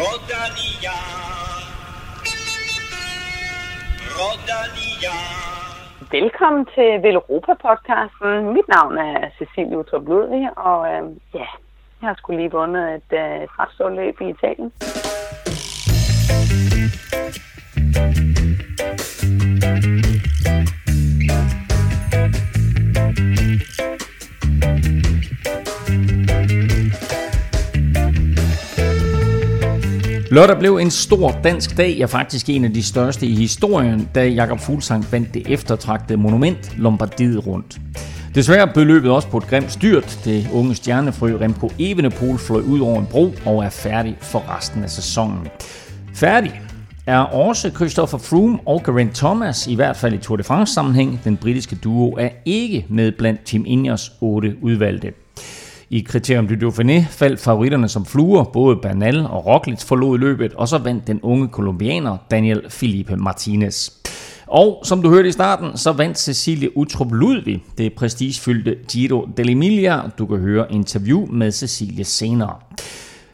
Rodania. Rodania. Velkommen til Velropa-podcasten. Mit navn er Cecilie Utrup Ludvig, og øh, ja, jeg har skulle lige vundet et, øh, et ret løb i Italien. Lørdag blev en stor dansk dag, ja faktisk en af de største i historien, da Jakob Fuglsang vandt det eftertragtede monument Lombardiet rundt. Desværre blev løbet også på et grimt styrt. Det unge stjernefrø Remco Evenepoel fløj ud over en bro og er færdig for resten af sæsonen. Færdig er også Christopher Froome og Geraint Thomas, i hvert fald i Tour de France sammenhæng. Den britiske duo er ikke med blandt Team Ingers otte udvalgte. I kriterium du Dauphiné faldt favoritterne som fluer, både Bernal og Roglic forlod løbet, og så vandt den unge kolumbianer Daniel Felipe Martinez. Og som du hørte i starten, så vandt Cecilie Utrup Ludvig det prestigefyldte Giro dell'Emilia. Du kan høre interview med Cecilie senere.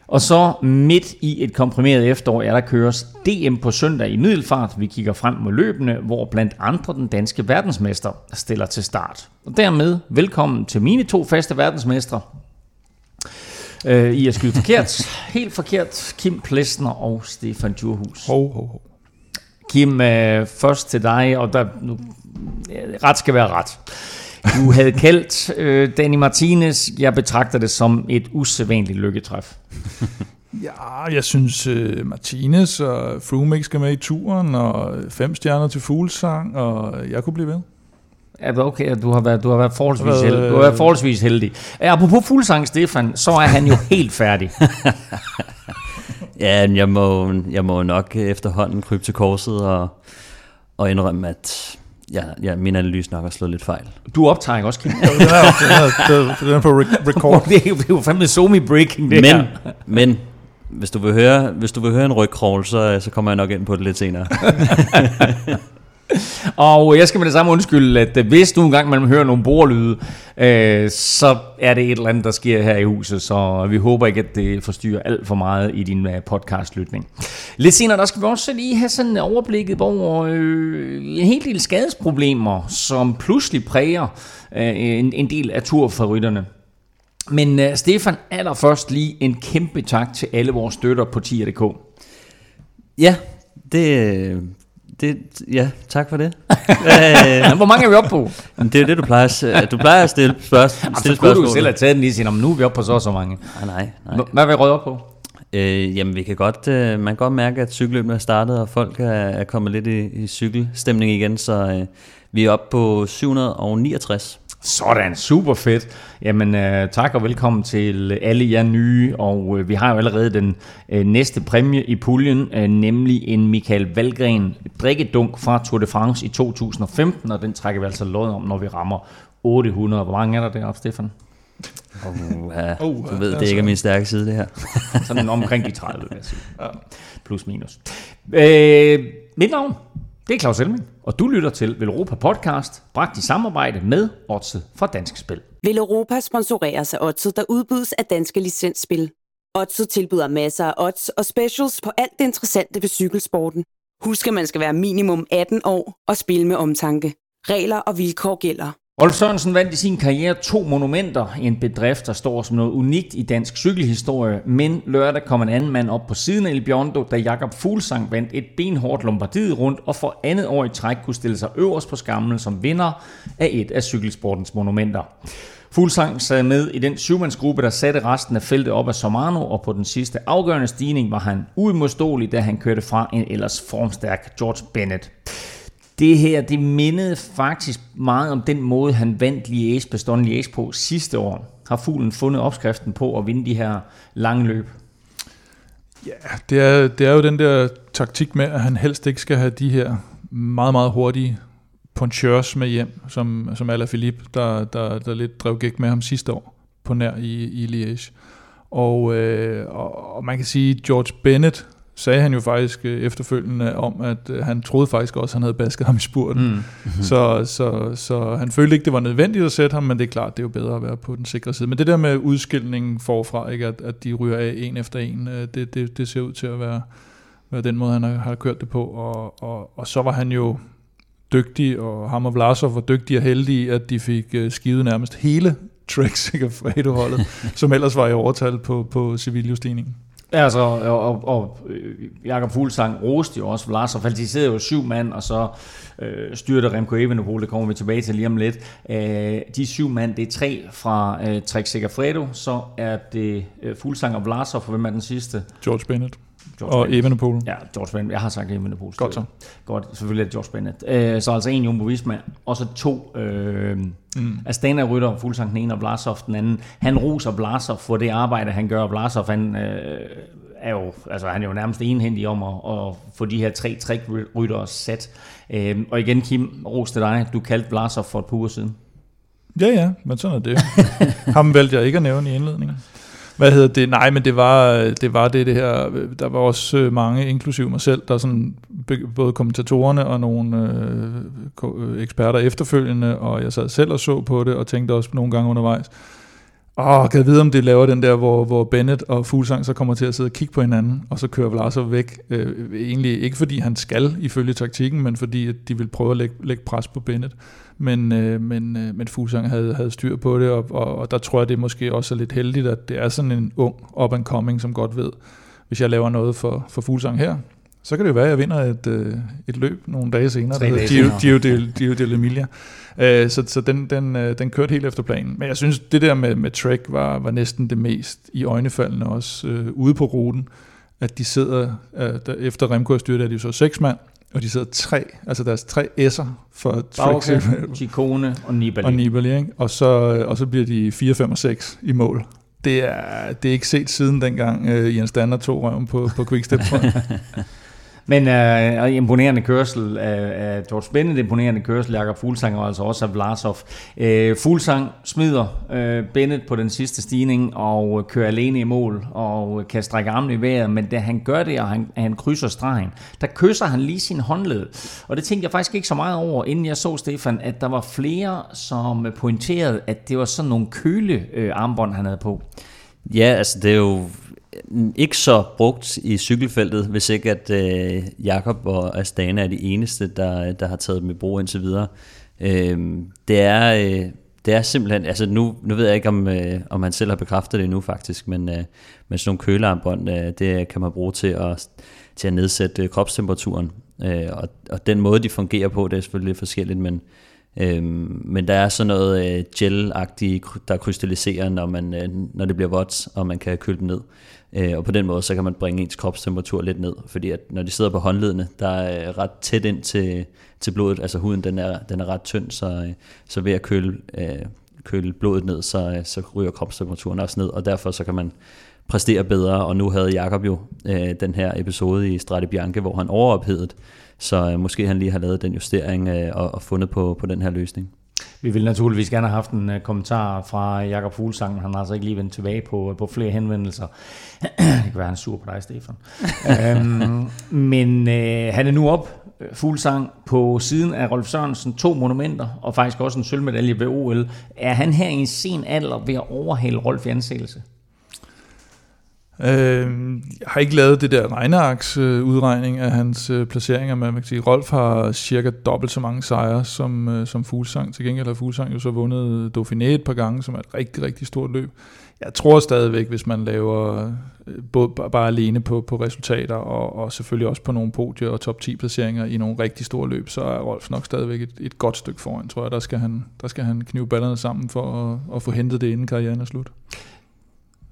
Og så midt i et komprimeret efterår er der køres DM på søndag i Middelfart. Vi kigger frem mod løbende, hvor blandt andre den danske verdensmester stiller til start. Og dermed velkommen til mine to faste verdensmestre. Øh, I er skyde forkert. Helt forkert. Kim Plesner og Stefan Djurhus. Ho, ho, ho. Kim, øh, først til dig, og der, nu, ret skal være ret. Du havde kaldt øh, Danny Martinez. Jeg betragter det som et usædvanligt lykketræf. Ja, jeg synes uh, Martinez og Froome skal med i turen, og fem stjerner til fuglsang, og jeg kunne blive ved. Det okay, du har været, du har været forholdsvis, Hvad, heldig. Du har været forholdsvis heldig. Ja, Apropos fuldsang, Stefan, så er han jo helt færdig. Ja, jeg må, jeg må nok efterhånden krybe til korset og, og indrømme, at ja, ja, min analyse nok har slået lidt fejl. Du optager ikke også, Kim? Den er, på re- record. det, er jo, fandme somi breaking, det Men, her. men hvis du vil høre, hvis du vil høre en rygkrowl, så, så kommer jeg nok ind på det lidt senere. Og jeg skal med det samme undskylde, at øh, hvis du engang man hører nogle borlyde, øh, så er det et eller andet, der sker her i huset, så vi håber ikke, at det forstyrrer alt for meget i din øh, podcastlytning. Lidt senere, der skal vi også lige have sådan overblikket over øh, en hel del skadesproblemer, som pludselig præger øh, en, en del af turfavoritterne. Men øh, Stefan, allerførst lige en kæmpe tak til alle vores støtter på tier.dk. ja, det, det, ja, tak for det. Ja, Hvor mange er vi oppe på? Det er jo det, du plejer, du plejer at stille, spørgsmål. Jamen, stille så kunne du spørgsmål. selv have taget den lige og sige, "Nå, men nu er vi oppe på så så mange. Nej, nej, nej. H- Hvad vil jeg røde op på? Øh, jamen, vi kan godt, øh, man kan godt mærke, at cykelløbene er startet, og folk er, er kommet lidt i, i cykelstemning igen, så øh, vi er oppe på 769. Sådan, super fedt. Jamen øh, tak og velkommen til alle jer nye, og øh, vi har jo allerede den øh, næste præmie i puljen, øh, nemlig en Michael Valgren drikkedunk fra Tour de France i 2015, og den trækker vi altså lod om, når vi rammer 800. Hvor mange er der deroppe, Stefan? Uh, ja, Oh, du ved, det altså. ikke er min stærke side, det her. Sådan omkring de 30, vil jeg sige. Plus minus. Øh, mit navn, det er Claus Elming, og du lytter til Velropa Podcast, bragt i samarbejde med Odset fra Dansk Spil. Vil Europa sponsoreres af Odset, der udbydes af danske licensspil. Odset tilbyder masser af odds og specials på alt det interessante ved cykelsporten. Husk, at man skal være minimum 18 år og spille med omtanke. Regler og vilkår gælder. Rolf Sørensen vandt i sin karriere to monumenter, en bedrift, der står som noget unikt i dansk cykelhistorie, men lørdag kom en anden mand op på siden af El Biondo, da Jakob Fuglsang vandt et benhårdt Lombardiet rundt og for andet år i træk kunne stille sig øverst på skamlen som vinder af et af cykelsportens monumenter. Fuglsang sad med i den syvmandsgruppe, der satte resten af feltet op af Somano, og på den sidste afgørende stigning var han uimodståelig, da han kørte fra en ellers formstærk George Bennett. Det her, det mindede faktisk meget om den måde, han vandt Liège, Bastogne Liège på sidste år. Har fuglen fundet opskriften på at vinde de her lange løb? Ja, det er, det er jo den der taktik med, at han helst ikke skal have de her meget, meget hurtige puncheurs med hjem, som, som Alaphilippe, der, der, der lidt drev gæk med ham sidste år på nær i, i Liège. Og, øh, og, og man kan sige, George Bennett sagde han jo faktisk øh, efterfølgende om, at øh, han troede faktisk også, at han havde basket ham i spurten. Mm. Mm-hmm. Så, så, så han følte ikke, det var nødvendigt at sætte ham, men det er klart, det er jo bedre at være på den sikre side. Men det der med udskilningen forfra, ikke, at, at de ryger af en efter en, øh, det, det, det ser ud til at være, være den måde, han har, har kørt det på. Og, og, og så var han jo dygtig, og ham og Vlasov var dygtige og heldige, at de fik skivet nærmest hele Trek Segafredo-holdet, som ellers var i overtal på, på Ja, Altså, og, og, og øh, Jakob Fuglsang roste jo også Vlasov, de sidder jo syv mand, og så øh, styrte Remco Evenepoel, det kommer vi tilbage til lige om lidt. Øh, de syv mand, det er tre fra øh, Trek Segafredo, så er det øh, Fuglsang og Vlasov, for hvem er den sidste? George Bennett. George og Bennett. Evenepoel. Ja, George Bennett. Jeg har sagt Evenepoel. Godt så. Godt, selvfølgelig er det George Bennett. Øh, så altså en Jumbo Visma, og så to øh, mm. Astana Rytter, Fuglsang den ene, og Vlasov den anden. Han roser Vlasov for det arbejde, han gør. Vlasov, han øh, er jo, altså han er jo nærmest enhændig om at, at få de her tre trækryttere sat. Øh, og igen, Kim, ros til dig. Du kaldte Vlasov for et par uger siden. Ja, ja, men sådan er det. Ham valgte jeg ikke at nævne i indledningen. Hvad hedder det? Nej, men det var det, var det, det her. Der var også øh, mange, inklusiv mig selv, der sådan, både kommentatorerne og nogle øh, øh, eksperter efterfølgende, og jeg sad selv og så på det, og tænkte også nogle gange undervejs, Åh, kan jeg vide, om det laver den der, hvor, hvor Bennett og Fuglsang så kommer til at sidde og kigge på hinanden, og så kører Vlasov væk. Øh, egentlig ikke fordi han skal ifølge taktikken, men fordi at de vil prøve at lægge, lægge pres på Bennett. Men, øh, men, øh, men Fuglsang havde, havde styr på det, og, og, og der tror jeg, det måske også er lidt heldigt, at det er sådan en ung up and coming, som godt ved, hvis jeg laver noget for, for Fuglsang her, så kan det jo være, at jeg vinder et, øh, et løb nogle dage senere, der hedder Gio, Gio, de, Gio de Emilia. Øh, så så den, den, øh, den kørte helt efter planen. Men jeg synes, det der med, med Trek var, var næsten det mest i øjnefaldende også øh, ude på ruten, at de sidder, øh, der, efter Remco har styrt, er de så seks mand, og de sidder tre, altså deres tre S'er for Trek. Chikone og Nibali. Og Nibali, ikke? Og så, og så bliver de 4, 5 og 6 i mål. Det er, det er ikke set siden dengang uh, Jens Danner tog røven på, på Quickstep, tror jeg. Men øh, imponerende kørsel af, af George Bennett, imponerende kørsel Jakob Fuglsang og altså også af Vlasov. Øh, Fuglsang smider øh, Bennett på den sidste stigning og kører alene i mål og kan strække armene i vejret, men da han gør det, og han, han krydser stregen, der kysser han lige sin håndled. Og det tænkte jeg faktisk ikke så meget over, inden jeg så Stefan, at der var flere, som pointerede, at det var sådan nogle køle armbånd, han havde på. Ja, altså det er jo ikke så brugt i cykelfeltet, hvis ikke at øh, Jakob og Astana er de eneste, der, der har taget dem i brug indtil videre. Øh, det er... Øh, det er simpelthen, altså nu, nu ved jeg ikke, om, øh, om han selv har bekræftet det nu faktisk, men, øh, men sådan nogle kølearmbånd, øh, det kan man bruge til at, til at nedsætte øh, kropstemperaturen. Øh, og, og den måde, de fungerer på, det er selvfølgelig lidt forskelligt, men, øh, men der er sådan noget øh, gel-agtigt, der krystalliserer, når, man, øh, når det bliver vådt, og man kan køle dem ned. Øh, og på den måde, så kan man bringe ens kropstemperatur lidt ned, fordi at når de sidder på håndledene, der er øh, ret tæt ind til, til blodet, altså huden den er, den er ret tynd, så, øh, så ved at køle, øh, køle blodet ned, så, øh, så ryger kropstemperaturen også ned, og derfor så kan man præstere bedre, og nu havde Jakob jo øh, den her episode i Strade Bianche, hvor han overophedet, så øh, måske han lige har lavet den justering øh, og, og fundet på, på den her løsning. Vi vil naturligvis gerne have haft en uh, kommentar fra Jakob Fuglsang. Han har altså ikke lige vendt tilbage på, øh, på flere henvendelser. det kan være, han er sur på dig, Stefan. um, men uh, han er nu op, Fuglsang, på siden af Rolf Sørensen. To monumenter, og faktisk også en sølvmedalje ved OL. Er han her i en sen alder ved at overhale Rolf i ansættelse? Øh, jeg har ikke lavet det der regnearks øh, udregning af hans øh, placeringer, men man kan sige, Rolf har cirka dobbelt så mange sejre som, øh, som Fuglsang. Til gengæld har Fuglsang jo så vundet Dauphiné et par gange, som er et rigtig, rigtig stort løb. Jeg tror stadigvæk, hvis man laver øh, både, bare alene på, på resultater, og, og selvfølgelig også på nogle podier og top 10 placeringer i nogle rigtig store løb, så er Rolf nok stadigvæk et, et godt stykke foran, tror jeg. Der skal han, der skal han knive ballerne sammen for at, at få hentet det, inden karrieren er slut.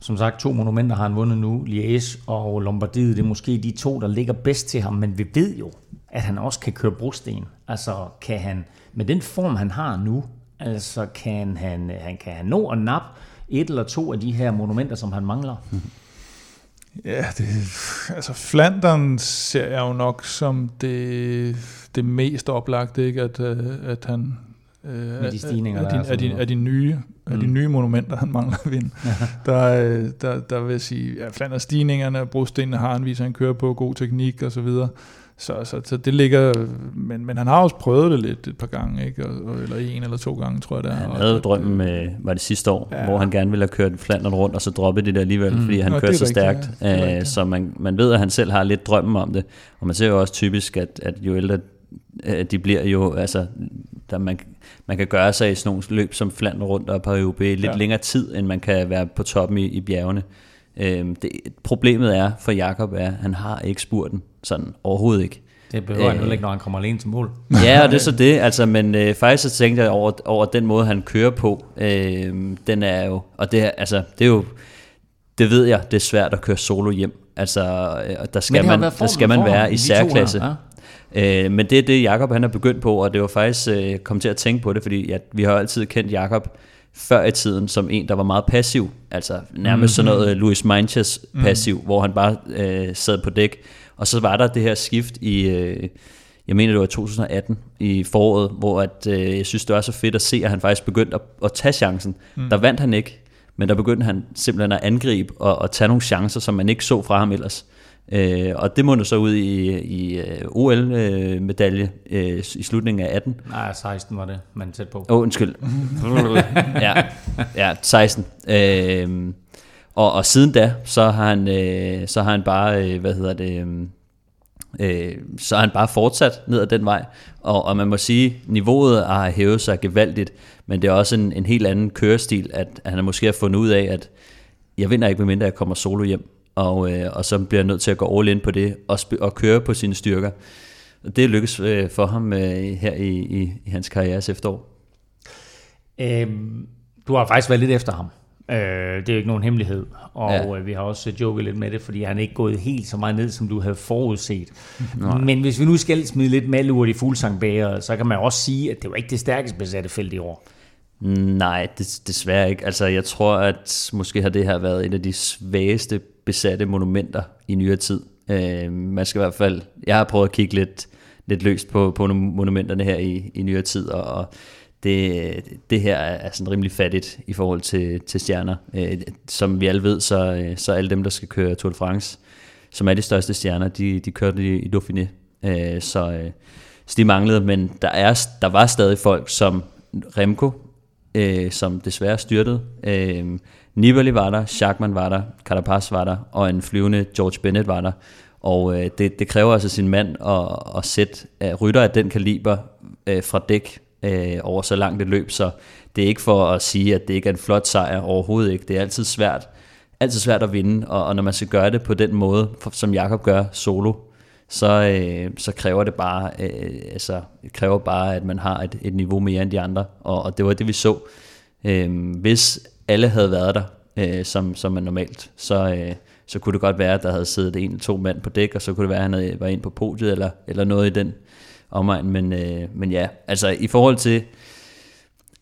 Som sagt, to monumenter har han vundet nu. Liège og Lombardiet, det er måske de to, der ligger bedst til ham. Men vi ved jo, at han også kan køre brosten. Altså, kan han, med den form, han har nu, altså kan han, han kan han nå at nap et eller to af de her monumenter, som han mangler? Ja, det, altså Flandern ser jeg jo nok som det, det mest oplagte, ikke? At, øh, at han, øh, Med de stigninger, af, der er af, af, de, af de nye af Mm. de nye monumenter, han mangler at vinde. der, øh, der, der vil jeg sige, ja, Flanders stigningerne, brostenene har han viser, han kører på god teknik og så videre. Så, så, så det ligger, men, men han har også prøvet det lidt et par gange, ikke? Og, og, eller en eller to gange, tror jeg det er. Han Og- havde og- drømmen med, var det sidste år, Ja. hvor han gerne ville have kørt Flandern rundt, og så droppede det der alligevel, Mm. fordi han Nå, kører er så rigtigt, stærkt. ja. Er Øh, så man, man ved, at han selv har lidt drømmen om det. Og man ser jo også typisk, at, at jo ældre øh, de bliver jo, altså, der man, man kan gøre sig i sådan nogle løb som Flandern rundt og Paris lidt Ja. længere tid, end man kan være på toppen i, i bjergene. Øhm, det, problemet er for Jakob er, at han har ikke spurten, sådan overhovedet ikke. Det behøver han Øh. heller ikke, når han kommer alene til mål. Ja, og det er så det, altså, men øh, faktisk så tænkte jeg over, over den måde, han kører på, øh, den er jo, og det altså, det er jo, det ved jeg, det er svært at køre solo hjem, altså, øh, der skal man, der skal man være i særklasse. ja. Øh, men det er det, Jakob han er begyndt på, og det var faktisk øh, kommet til at tænke på det, fordi ja, vi har altid kendt Jakob før i tiden som en, der var meget passiv. Altså nærmest mm-hmm. sådan noget øh, Louis Manches passiv, mm. hvor han bare øh, sad på dæk. Og så var der det her skift i, øh, jeg mener det var 2018 i foråret, hvor at, øh, jeg synes det var så fedt at se, at han faktisk begyndte at, at tage chancen. Mm. Der vandt han ikke, men der begyndte han simpelthen at angribe og, og tage nogle chancer, som man ikke så fra ham ellers. Øh, og det mundede så ud i, i uh, OL-medalje øh, i slutningen af 18. Nej, 16 var det, man tæt på. Åh, oh, undskyld. ja, ja, 16. Øh, og, og siden da, så har han, øh, så har han bare, øh, hvad hedder det, øh, så har han bare fortsat ned ad den vej. Og, og man må sige, niveauet har hævet sig gevaldigt, men det er også en, en helt anden kørestil, at, at han måske har fundet ud af, at jeg vinder ikke, medmindre jeg kommer solo hjem. Og, øh, og så bliver jeg nødt til at gå all in på det, og, og køre på sine styrker. Og det lykkes øh, for ham øh, her i, i, i hans karrieres efterår. Øhm, du har faktisk været lidt efter ham. Øh, det er jo ikke nogen hemmelighed. Og ja. Øh, vi har også joket lidt med det, fordi han er ikke gået helt så meget ned, som du havde forudset. Men hvis vi nu skal smide lidt malurt i fuglsangbæret, så kan man også sige, at det var ikke det stærkeste besatte felt i år. Nej, des, desværre ikke. Altså, jeg tror, at måske har det her været et af de svageste besatte monumenter i nyere tid. Øh, man skal i hvert fald... Jeg har prøvet at kigge lidt, lidt løst på, på monumenterne her i, i nyere tid, og, og det, det her er sådan rimelig fattigt i forhold til, til stjerner. Øh, som vi alle ved, så, så alle dem, der skal køre Tour de France, som er de største stjerner, de, de kørte i, i Dauphiné. Øh, så, øh, så de manglede, men der, er, der var stadig folk som Remco, øh, som desværre styrtede. Øh, Nibali var der, Schachmann var der, Carapaz var der, og en flyvende George Bennett var der. Og øh, det, det kræver altså sin mand at, at sætte uh, rytter af den kaliber øh, fra dæk øh, over så langt et løb, så det er ikke for at sige, at det ikke er en flot sejr overhovedet ikke. Det er altid svært, altid svært at vinde, og, og når man skal gøre det på den måde, for- som Jakob gør solo, så, øh, så kræver det bare, øh, altså, det kræver bare, at man har et, et niveau mere end de andre, og, og det var det, vi så. Øh, hvis alle havde været der, øh, som, som man normalt, så, øh, så kunne det godt være, at der havde siddet en eller to mand på dæk, og så kunne det være, at han havde, var ind på podiet, eller, eller noget i den omegn, men, øh, men ja, altså i forhold til,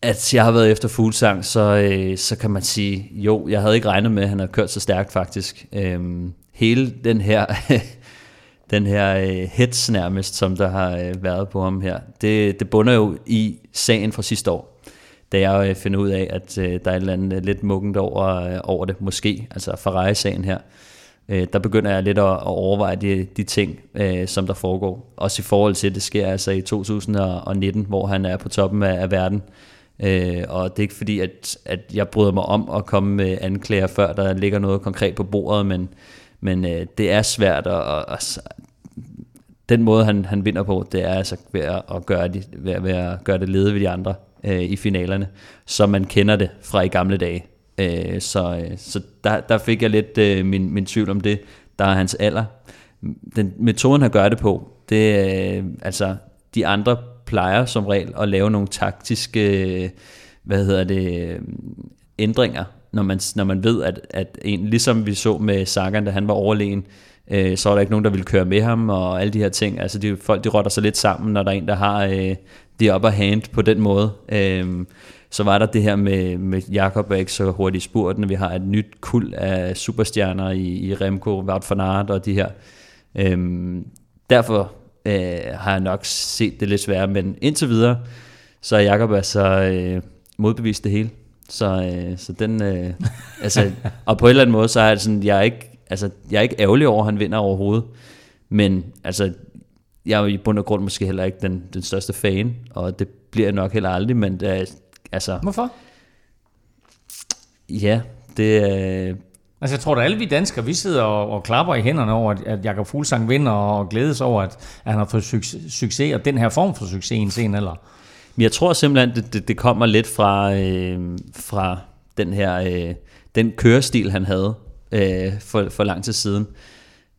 at jeg har været efter Fuglsang, så, øh, så kan man sige, jo, jeg havde ikke regnet med, at han havde kørt så stærkt faktisk. Øh, hele den her, den her øh, hets nærmest, som der har øh, været på ham her, det, det bunder jo i sagen fra sidste år. Da jeg øh, finder ud af, at øh, der er et eller andet øh, lidt muggent over, øh, over det, måske, altså Ferrari-sagen her, øh, der begynder jeg lidt at, at overveje de, de ting, øh, som der foregår. Også i forhold til, at det sker altså i 2019, hvor han er på toppen af, af verden. Øh, og det er ikke fordi, at, at jeg bryder mig om at komme med anklager, før der ligger noget konkret på bordet, men, men øh, det er svært at, at, at den måde, han, han vinder på, det er altså ved at, at, gøre, de, ved, ved at gøre det lede ved de andre øh, i finalerne, som man kender det fra i gamle dage. Øh, så øh, så der, der fik jeg lidt øh, min, min tvivl om det. Der er hans alder. Den metoden, han gør det på, det er, øh, altså, de andre plejer som regel at lave nogle taktiske, øh, hvad hedder det, øh, ændringer, når man, når man ved, at, at en, ligesom vi så med Sagan, da han var overlegen, øh, så var der ikke nogen, der ville køre med ham, og alle de her ting. Altså, de, folk de rotter sig lidt sammen, når der er en, der har øh, det upper hand på den måde. Øh, så var der det her med, med Jakob er ikke så hurtigt i spurten. Vi har et nyt kul af superstjerner i, i Remco, Wout van Aert og de her. Øhm, derfor øh, har jeg nok set det lidt sværere, men indtil videre, så er Jacob altså øh, modbevist det hele. Så, øh, så den, øh, altså, og på en eller anden måde, så er det sådan, jeg er ikke, altså, jeg er ikke ærgerlig over, at han vinder overhovedet. Men altså, jeg er jo i bund og grund måske heller ikke den, den største fan, og det bliver jeg nok heller aldrig, men det er, altså... Hvorfor? Ja, det er... Altså jeg tror at alle vi danskere, vi sidder og, og klapper i hænderne over, at, at Jakob Fuglsang vinder, og glædes over, at, at han har fået succes, succes, og den her form for succes i en sen eller. Men jeg tror simpelthen, det, det, det kommer lidt fra, øh, fra den her øh, den kørestil, han havde øh, for, for lang tid siden.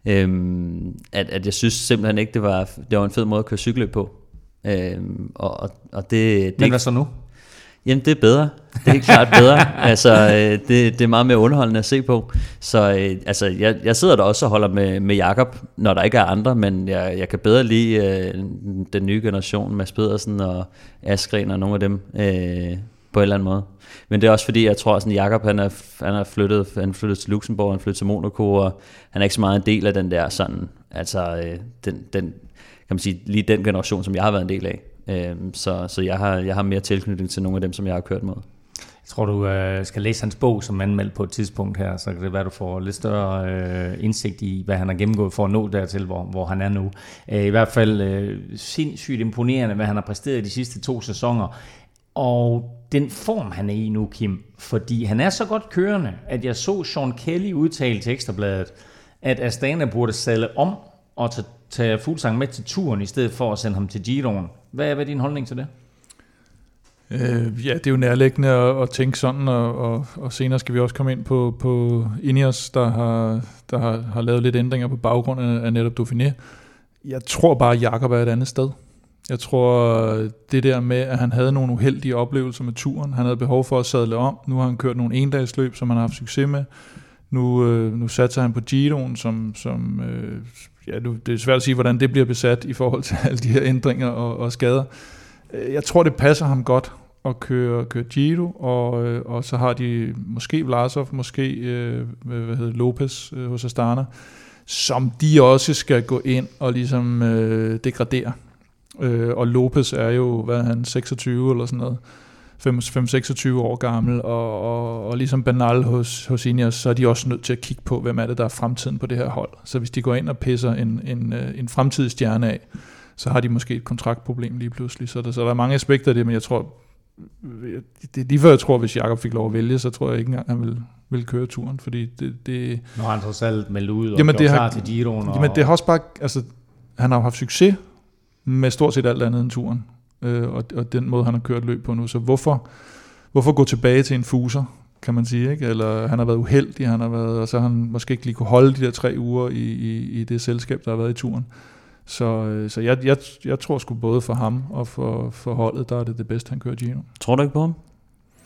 Øhm, at, at jeg synes simpelthen ikke, det var, det var en fed måde at køre cykel på. Øhm, og, og, og det, det Men hvad så nu? Jamen, det er bedre. Det er helt klart bedre. altså, øh, det, det er meget mere underholdende at se på. Så øh, altså, jeg, jeg sidder der også og holder med, med Jakob, når der ikke er andre, men jeg, jeg kan bedre lide øh, den nye generation, Mads Pedersen og Askren og nogle af dem, øh, på en eller anden måde. Men det er også fordi, jeg tror, at Jakob han er, han er flyttet, han flyttet til Luxembourg, han flyttet til Monaco, og han er ikke så meget en del af den der sådan, altså øh, den, den, kan man sige, lige den generation, som jeg har været en del af. Øh, så så jeg, har, jeg har mere tilknytning til nogle af dem, som jeg har kørt med. Jeg tror, du øh, skal læse hans bog som anmeldt på et tidspunkt her, så kan det være, du får lidt større øh, indsigt i, hvad han har gennemgået for at nå dertil, hvor, hvor han er nu. Øh, I hvert fald øh, sindssygt imponerende, hvad han har præsteret de sidste to sæsoner. Og den form, han er i nu, Kim, fordi han er så godt kørende, at jeg så Sean Kelly udtale til Ekstrabladet, at Astana burde sadle om og tage, tage Fuglsang med til turen, i stedet for at sende ham til Giroen. Hvad er, hvad er din holdning til det? Øh, ja, det er jo nærliggende at, at tænke sådan, og, og, og senere skal vi også komme ind på, på Ineos, der, har, der har, har lavet lidt ændringer på baggrund af, af netop Dauphiné. Jeg tror bare, at Jakob er et andet sted. Jeg tror, det der med, at han havde nogle uheldige oplevelser med turen, han havde behov for at sadle om. Nu har han kørt nogle endagsløb, som han har haft succes med. Nu, øh, nu satser han på Giroen, som, som øh, ja, nu, det er svært at sige, hvordan det bliver besat i forhold til alle de her ændringer og, og skader. Øh, jeg tror, det passer ham godt at køre, køre Giro, og, øh, og så har de måske Vlasov, måske øh, hvad hedder Lopez øh, hos Astana, som de også skal gå ind og ligesom øh, degradere. Øh, og Lopez er jo, hvad er han, 26 eller sådan noget, 5-26 år gammel, og, og, og ligesom Banal hos, hos Ineos, så er de også nødt til at kigge på, hvem er det, der er fremtiden på det her hold. Så hvis de går ind og pisser en, en, øh, en fremtidig stjerne af, så har de måske et kontraktproblem lige pludselig. Så der, så der er mange aspekter af det, men jeg tror, det er lige før jeg tror, hvis Jakob fik lov at vælge, så tror jeg ikke engang, han vil, vil køre turen, fordi det... det har han trods alt meldt ud og jamen, det klar har, til Giroen. Og... Jamen det har også bare, altså, han har haft succes med stort set alt andet end turen, øh, og, og den måde, han har kørt løb på nu, så hvorfor, hvorfor gå tilbage til en fuser, kan man sige, ikke? eller han har været uheldig, han har været, og så har han måske ikke lige kunne holde de der tre uger i, i, i det selskab, der har været i turen. Så, øh, så jeg, jeg, jeg tror sgu både for ham og for, for holdet, der er det det bedste, han kører Gino. Tror du ikke på ham?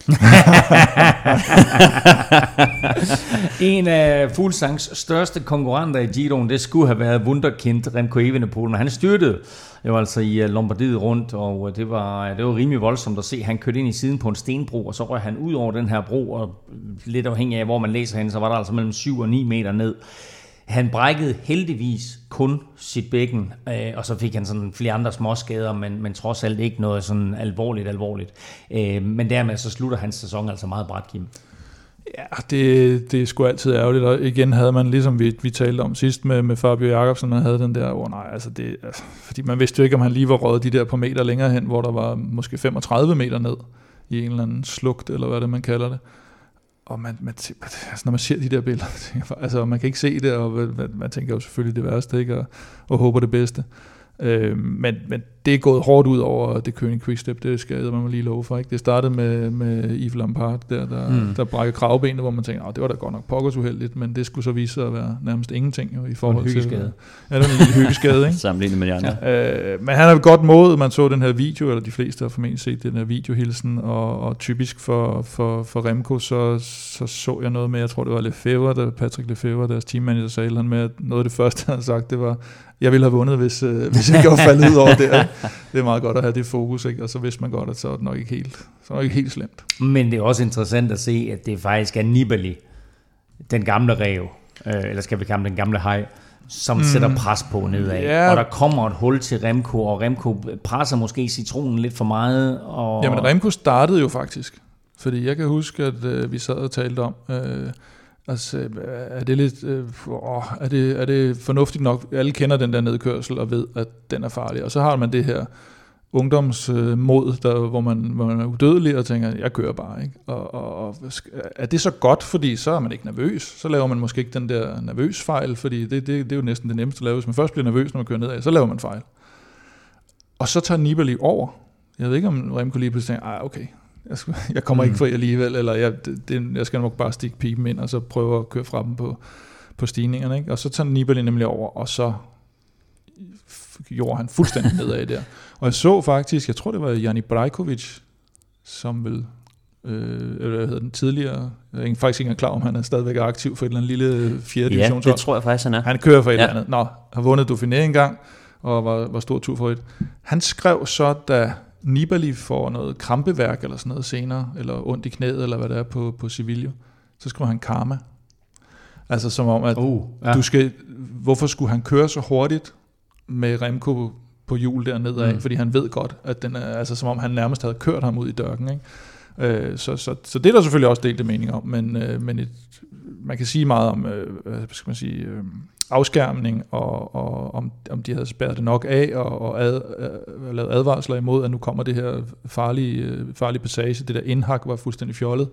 en af Fuglsangs største konkurrenter i Giroen, det skulle have været Wunderkind Remco Evenepoel, men han styrtede jo altså i øh, Lombardiet rundt, og øh, det var, øh, det var rimelig voldsomt at se. Han kørte ind i siden på en stenbro, og så røg han ud over den her bro, og lidt afhængig af, hvor man læser hende, så var der altså mellem 7 og 9 meter ned. Han brækkede heldigvis kun sit bækken, øh, og så fik han sådan flere andre småskader, men, men trods alt ikke noget sådan alvorligt, alvorligt. Øh, men dermed så slutter hans sæson altså meget bræt, Kim. Ja, det, det er sgu altid ærgerligt, og igen havde man, ligesom vi, vi talte om sidst med, med Fabio Jacobsen, man havde den der, hvor oh, nej, altså det, altså, fordi man vidste jo ikke, om han lige var røget de der på meter længere hen, hvor der var måske 35 meter ned i en eller anden slugt, eller hvad det man kalder det og man, man, altså når man ser de der billeder, altså man kan ikke se det, og man, man tænker jo selvfølgelig det værste, ikke? Og, og håber det bedste. Øh, men, men det er gået hårdt ud over det König Quickstep, det skal man lige love for. Ikke? Det startede med, med Yves Lampard, der, der, mm. der brækker kravbenet, hvor man tænker, det var da godt nok pokkers uheldigt, men det skulle så vise sig at være nærmest ingenting jo, i forhold til... Ja, det var en lille hyggeskade, ikke? Sammenlignet med de andre. Ja. Øh, men han har godt mod, man så den her video, eller de fleste har formentlig set den her videohilsen, og, og typisk for, for, for Remco, så, så så jeg noget med, jeg tror det var Lefebvre, der, Patrick Lefebvre, deres teammanager, sagde han med, at noget af det første, han havde sagt, det var, jeg ville have vundet, hvis, øh, hvis jeg ikke var faldet ud over det. Det er meget godt at have det fokus, ikke? og så vidste man godt, at så er det nok ikke helt, så er det ikke helt slemt. Men det er også interessant at se, at det faktisk er Nibali, den gamle rev, øh, eller skal vi kalde den gamle hej, som mm. sætter pres på nedad. Ja. Og der kommer et hul til Remco, og Remco presser måske citronen lidt for meget. Og... Jamen Remco startede jo faktisk. Fordi jeg kan huske, at øh, vi sad og talte om, øh, altså, er det lidt, øh, åh, er, det, er det fornuftigt nok? Alle kender den der nedkørsel og ved, at den er farlig. Og så har man det her ungdomsmod, øh, der, hvor, man, hvor man er udødelig og tænker, jeg kører bare. Ikke? Og, og, og er det så godt, fordi så er man ikke nervøs? Så laver man måske ikke den der nervøs fejl, fordi det, det, det er jo næsten det nemmeste at lave. Hvis man først bliver nervøs, når man kører nedad, så laver man fejl. Og så tager Nibali over. Jeg ved ikke, om Remco lige pludselig tænker, ah, okay, jeg, jeg kommer mm. ikke fri alligevel, eller jeg, det, jeg skal nok bare stikke pipen ind, og så prøve at køre fra dem på, på stigningerne. Ikke? Og så tager Nibali nemlig over, og så gjorde han fuldstændig nedad der. Og jeg så faktisk, jeg tror det var Jani Brajkovic, som vil øh, eller hvad hedder den tidligere, jeg er faktisk ikke engang klar om, han er stadigvæk aktiv for et eller andet lille fjerde Ja, divisionshold. det tror jeg faktisk, han er. Han kører for et Ja. eller andet. Nå, har vundet Dauphiné en gang, og var, var stor tur for et. Han skrev så, da Nibali får noget krampeværk eller sådan noget senere, eller ondt i knæet, eller hvad det er på, på Sevilla, så skriver han karma. Altså som om, at Uh, ja. du skal, hvorfor skulle han køre så hurtigt med Remco på hjul dernede af, mm. fordi han ved godt, at den er, altså som om han nærmest havde kørt ham ud i dørken, ikke? Øh, så, så, så det er der selvfølgelig også delte mening om, men, øh, men et, man kan sige meget om, øh, hvad skal man sige, øh, afskærmning, og, og om, om de havde spærret det nok af, og, og ad, øh, lavet advarsler imod, at nu kommer det her farlige, øh, farlige passage, det der indhak var fuldstændig fjollet.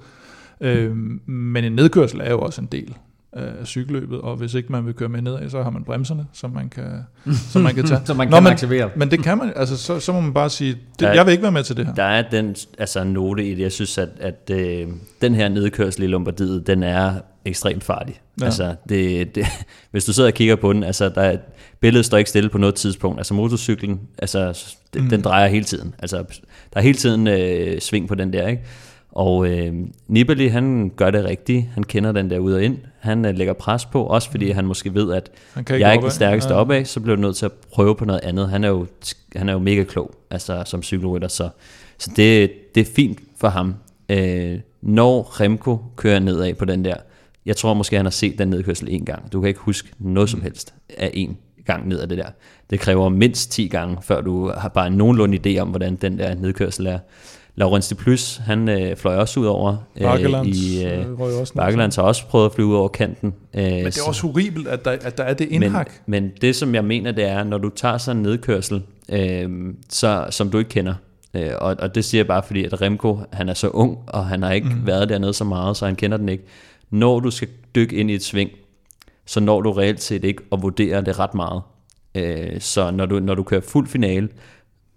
Øh, men en nedkørsel er jo også en del af cykelløbet, og hvis ikke man vil køre med nedad, så har man bremserne, som man kan, som man kan tage. Så man Nå, kan men- aktivere. Men det kan man, altså så, så må man bare sige, det, Der er- jeg vil ikke være med til det her. Der er den altså, note i det. Jeg synes, at, at øh, den her nedkørsel i Lombardiet, den er ekstremt farlig. Ja. Altså, det, det, hvis du sidder og kigger på den, altså, der er, billedet står ikke stille på noget tidspunkt. Altså motorcyklen, altså, den. Mm. den drejer hele tiden. Altså, der er hele tiden øh, sving på den der, ikke? Og øh, Nibali, han gør det rigtigt. Han kender den der ud og ind. Han øh, lægger pres på, også fordi han måske ved, at Han kan jeg er ikke den stærkeste Ja. opad, så bliver du nødt til at prøve på noget andet. Han er jo, han er jo mega klog, altså som cykelrytter, så, så det, det er fint for ham. Øh, når Remco kører nedad på den der, jeg tror måske, han har set den nedkørsel en gang. Du kan ikke huske noget som helst af en gang ned ad det der. Det kræver mindst 10 gange, før du har bare nogenlunde idé om, hvordan den der nedkørsel er. Laurens de Plus, han øh, fløj også ud over øh, Bakkelands, i øh, øh, også. Bakkelands har også prøvet at flyve ud over kanten. Øh, Men det er også horribelt, at der, at der er det indhak. men, men det, som jeg mener, det er, når du tager sådan en nedkørsel, øh, så, som du ikke kender, øh, og, og det siger jeg bare fordi, at Remco, han er så ung, og han har ikke mm. været dernede så meget, så han kender den ikke. Når du skal dykke ind i et sving, så når du reelt set ikke at vurdere det ret meget. Øh, så når du, når du kører fuld finale,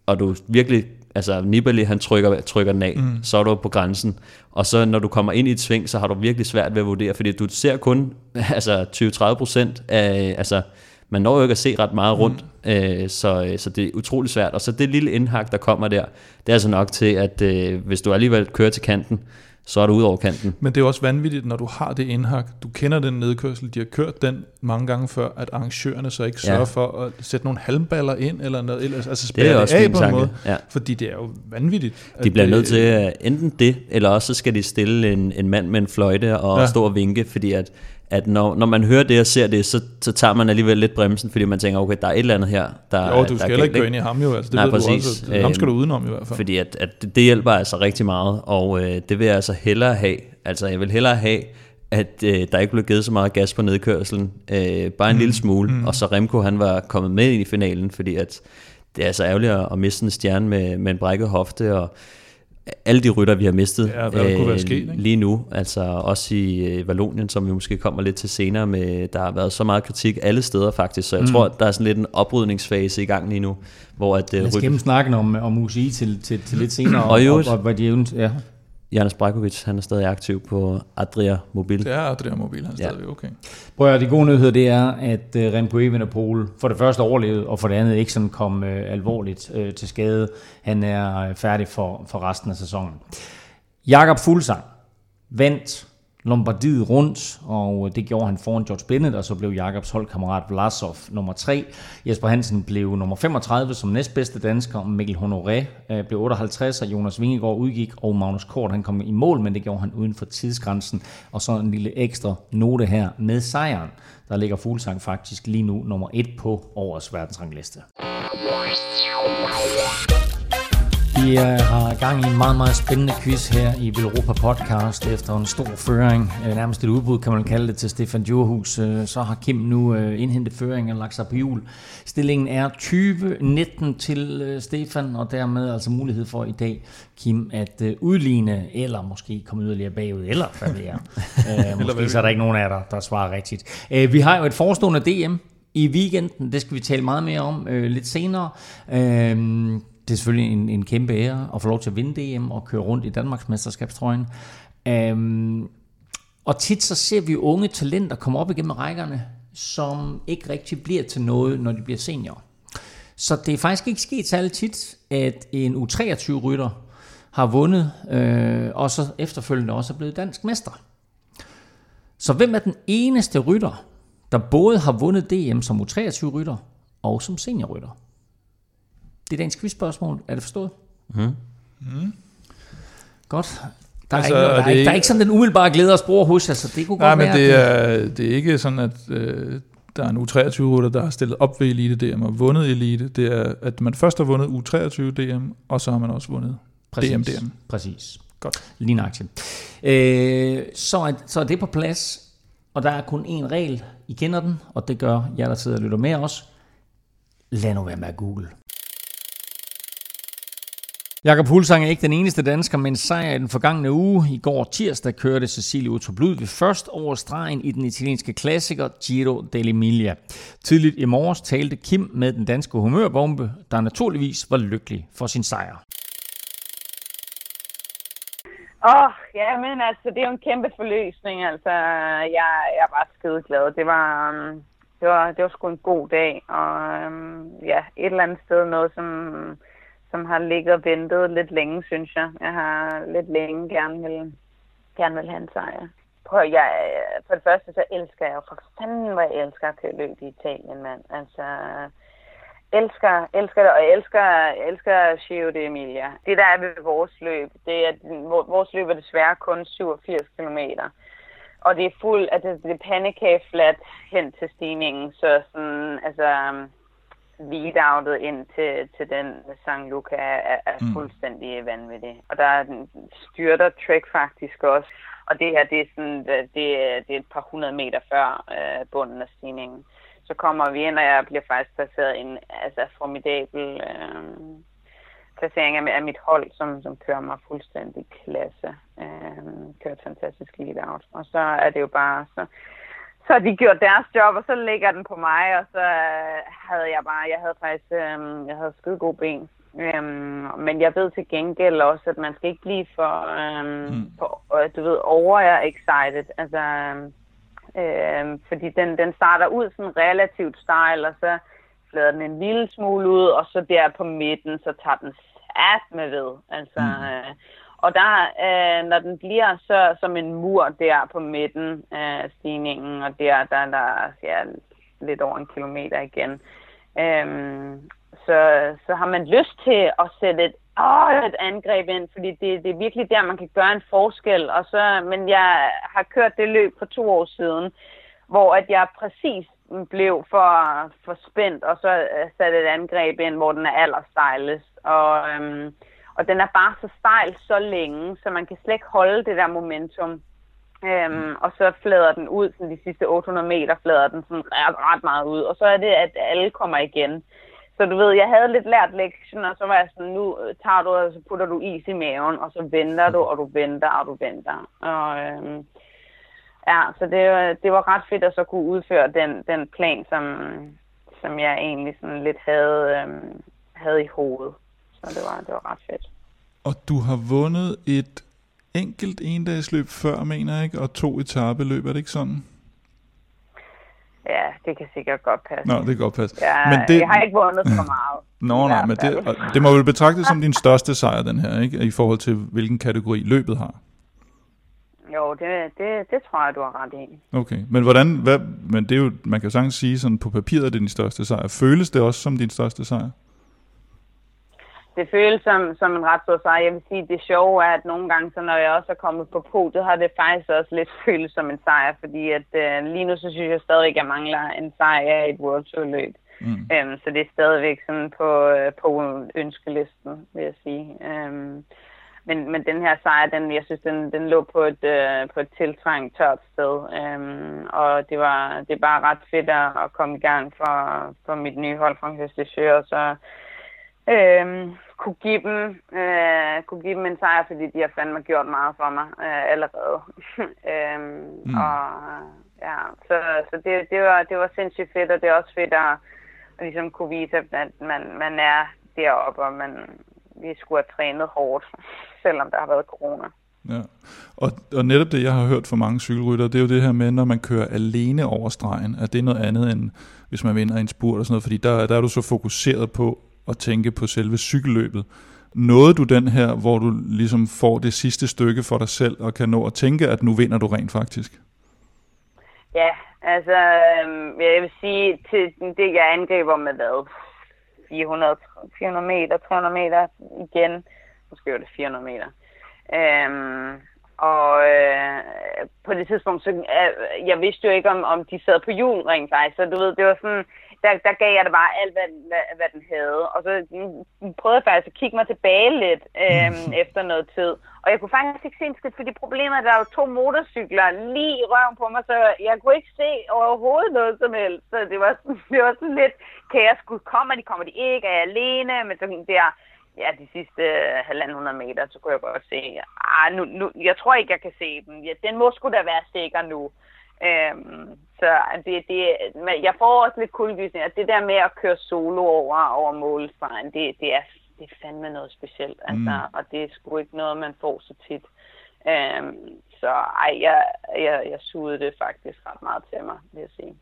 og du virkelig, altså Nibali han trykker, trykker den af, mm. så er du på grænsen. Og så når du kommer ind i et sving, så har du virkelig svært ved at vurdere, fordi du ser kun altså 20-30 procent af, altså man når jo ikke at se ret meget rundt, mm. øh, så, så det er utrolig svært. Og så det lille indhak, der kommer der, det er altså nok til, at øh, hvis du alligevel kører til kanten, så er du ud over kanten. Men det er også vanvittigt, når du har det indhak. Du kender den nedkørsel, de har kørt den mange gange før, at arrangørerne så ikke Ja. sørger for at sætte nogle halmballer ind, eller noget, ellers, altså Det er spærre det, også af på en måde. Ja. Fordi det er jo vanvittigt. De bliver det- nødt til at enten det, eller også så skal de stille en, en mand med en fløjte og. Ja. stå og vinke, fordi at, at når, når man hører det og ser det, så, så tager man alligevel lidt bremsen, fordi man tænker, okay, der er et eller andet her, der Jo, der du skal heller ikke gå ind i ham jo, altså det Nej, ved præcis. du også. Ham skal du Øhm, udenom i hvert fald. Fordi at, at det hjælper altså rigtig meget, og øh, det vil jeg altså hellere have. Altså jeg vil hellere have, at øh, der ikke blev givet så meget gas på nedkørselen, øh, bare en mm. lille smule, mm. og så Remco han var kommet med ind i finalen, fordi at det er så ærgerligt at, at miste en stjerne med, med en brækket hofte, og alle de rytter, vi har mistet øh, Ja, hvad der kunne være sket, ikke? lige nu, altså også i øh, Vallonien, som vi måske kommer lidt til senere med, der har været så meget kritik alle steder faktisk, så jeg mm. tror, der er sådan lidt en oprydningsfase i gang lige nu, hvor at øh, Lad os ryt- gemme snakken om, om UCI til, til, til lidt senere. Og og, og, hvad de event, ja. Janis Brajkovic, han er stadig aktiv på Adria Mobil. Det er Adria Mobil, han er Ja. stadigvæk okay. Prøv at høre, de gode nyheder, det er, at uh, Remco Evenepoel for det første overlevede, og for det andet ikke sådan kom uh, alvorligt uh, til skade. Han er uh, færdig for, for resten af sæsonen. Jakob Fuglsang vandt Lombardiet rundt, og øh, det gjorde han foran George Bennett, og så blev Jakobs holdkammerat Vlasov nummer 3. Jesper Hansen blev nummer 35 som næstbedste dansker, Mikkel Honoré øh, blev 58, og Jonas Vingegaard udgik, og Magnus Kort han kom i mål, men det gjorde han uden for tidsgrænsen. Og så en lille ekstra note her med sejren. Der ligger Fuglsang faktisk lige nu nummer 1 på årets verdensrangliste. Vi øh, har gang i en meget, meget spændende quiz her i Velropa Podcast efter en stor føring. Øh, nærmest et udbud, kan man kalde det, til Stefan Djurhus. Øh, så har Kim nu indhentet føring og lagt sig på jul. Stillingen er 20-19 til Stefan, og dermed altså mulighed for i dag, Kim, at udligne, eller måske komme yderligere bagud, eller hvad det er. måske så er der ikke nogen af jer, der svarer rigtigt. Vi har jo et forestående DM i weekenden. Det skal vi tale meget mere om øh, lidt senere. Øh, det er selvfølgelig en, en kæmpe ære at få lov til at vinde DM og køre rundt i Danmarks mesterskabstrøjen. Øhm, og tit så ser vi unge talenter komme op igennem rækkerne, som ikke rigtig bliver til noget, når de bliver senior. Så det er faktisk ikke sket særlig tit, at en U23-rytter har vundet, øh, og så efterfølgende også er blevet dansk mester. Så hvem er den eneste rytter, der både har vundet DM som U23-rytter og som seniorrytter? Det er dagens quizspørgsmål. Er det forstået? Mm. Mm. Godt. Der er, altså, ikke, der, er, ikke, der er ikke sådan den umiddelbare glæde og spore hos jer, så det kunne nej, godt men være. Det er, det er ikke sådan, at øh, der er en U23-rytter, der har stillet op ved Elite DM og vundet Elite. Det er, at man først har vundet U23 DM, og så har man også vundet Præcis. DM DM. Præcis. Godt. Lige nøjagtigt. Øh, så, er, så er det på plads, og der er kun én regel. I kender den, og det gør jer, der sidder og lytter med os. Lad nu være med at google. Jakob Hulsang er ikke den eneste dansker, med en sejr i den forgangne uge. I går tirsdag kørte Cecilie Utroblud ved først over stregen i den italienske klassiker Giro dell'Emilia. Tidligt i morges talte Kim med den danske humørbombe, der naturligvis var lykkelig for sin sejr. Åh, oh, ja, men altså, det er jo en kæmpe forløsning. Altså, jeg, jeg var skide glad. Det var, um, det var, det var sgu en god dag, og um, ja, et eller andet sted noget, som som har ligget og ventet lidt længe, synes jeg. Jeg har lidt længe gerne vil, gerne vil have en sejr. Prøv, jeg, for det første, så elsker jeg jo for fanden, hvor jeg elsker at køre løb i Italien, mand. Altså, elsker, elsker det, og jeg elsker, jeg elsker Giro d'Emilia. Det der er ved vores løb, det er, vores løb er desværre kun 87 km. Og det er fuld, at det, det er panikage flat hen til stigningen, så sådan, altså, lead-outet ind til, til den St. Luca er, er mm. fuldstændig vanvittig. Og der styrter Trek faktisk også. Og det her, det er, sådan, det, det er et par hundrede meter før øh, bunden af stigningen. Så kommer vi ind, og jeg bliver faktisk placeret en altså, formidabel øh, placering af, af mit hold, som, som kører mig fuldstændig klasse. Øh, kører et fantastisk lead-out. Og så er det jo bare... Så, så har de gjort deres job, og så ligger den på mig, og så øh, havde jeg bare, jeg havde faktisk, øh, jeg havde skide gode ben. Øhm, men jeg ved til gengæld også, at man skal ikke blive for, øhm, mm. for øh, du ved, over-excited. Altså, øhm, fordi den, den starter ud sådan relativt stejl, og så flader den en lille smule ud, og så der på midten, så tager den sat med ved. Altså, mm. øh, og der, øh, når den bliver så som en mur der på midten af stigningen, og der, der, der ja, lidt over en kilometer igen, øh, så, så har man lyst til at sætte et, åh, et angreb ind, fordi det, det er virkelig der, man kan gøre en forskel. Og så, men jeg har kørt det løb for to år siden, hvor at jeg præcis blev for, for spændt, og så øh, satte et angreb ind, hvor den er allerstejlest. Og Øh, og den er bare så stejl så længe, så man kan slet ikke holde det der momentum. Øhm, og så flader den ud, sådan de sidste 800 meter flader den sådan ret, ret meget ud. Og så er det, at alle kommer igen. Så du ved, jeg havde lidt lært lektion, og så var jeg sådan, nu tager du, og så putter du is i maven, og så venter du, og du venter, og du venter. Og, øhm, ja, så det, det var ret fedt at så kunne udføre den, den plan, som, som jeg egentlig sådan lidt havde, øhm, havde i hovedet. Så det var, det var ret fedt. Og du har vundet et enkelt endagsløb før, mener jeg ikke, og to etabeløb, er det ikke sådan? Ja, det kan sikkert godt passe. Nå, det kan godt passe. Ja, men det... Jeg har ikke vundet så meget. Nå, nej, men det, det må vel betragtes som din største sejr, den her, ikke? I forhold til, hvilken kategori løbet har. Jo, det, det, det tror jeg, du har ret i. Okay, men hvordan, hvad, men det er jo, man kan jo sagtens sige, sådan på papiret er det din største sejr. Føles det også som din største sejr? Det føles som, som en ret stor sejr. Jeg vil sige, det sjove er, at nogle gange, så når jeg også er kommet på podiet, har det faktisk også lidt føles som en sejr, fordi at øh, lige nu, så synes jeg stadig, at jeg mangler en sejr i et World Tour løb. Mm. Øhm, så det er stadigvæk sådan på, øh, på ønskelisten, vil jeg sige. Øhm, men, men den her sejr, den, jeg synes, den, den lå på et, øh, på et tiltrængt tørt sted. Øhm, og det var det er bare ret fedt at, at komme i gang for, for mit nye hold fra Høstesjø, og så øhm, kunne, give dem, øh, kunne give dem en sejr, fordi de har fandme gjort meget for mig øh, allerede. øhm, mm. Og ja, så, så det, det, var, det var sindssygt fedt, og det er også fedt at, at ligesom kunne vise, at man, man er deroppe, og man, vi skulle have trænet hårdt, selvom der har været corona. Ja. Og, og netop det, jeg har hørt fra mange cykelrytter, det er jo det her med, når man kører alene over stregen, at det er noget andet end hvis man vinder en spurt og sådan noget, fordi der, der er du så fokuseret på at tænke på selve cykelløbet. Nåede du den her, hvor du ligesom får det sidste stykke for dig selv, og kan nå at tænke, at nu vinder du rent faktisk? Ja, altså, øhm, jeg vil sige, til det jeg angriber med hvad, 400, 400 meter, 300 meter igen. Måske var det 400 meter. Øhm, og øh, på det tidspunkt, så øh, jeg vidste jo ikke, om, om de sad på jul rent faktisk. Så du ved, det var sådan, der, der gav jeg det bare alt, hvad, hvad, hvad den havde. Og så prøvede jeg faktisk at kigge mig tilbage lidt øhm, efter noget tid. Og jeg kunne faktisk ikke se en skidt, fordi problemet er, at der var to motorcykler lige i røven på mig, så jeg kunne ikke se overhovedet noget som helst. Så det var, det var sådan lidt kaos. Kommer de, kommer de ikke? Er jeg alene? Men sådan der, ja, de sidste halvanden hundrede meter, så kunne jeg godt se, ah, nu, nu, jeg tror ikke, jeg kan se dem. Ja, den må sgu da være sikker nu. Øhm, så det, det, jeg får også lidt kuldegysning, at det der med at køre solo over, over målstregen, det, det, er, det er fandme noget specielt. Mm. Altså, og det er sgu ikke noget, man får så tit. Øhm, så ej, jeg, jeg, jeg sugede det faktisk ret meget til mig, vil jeg sige.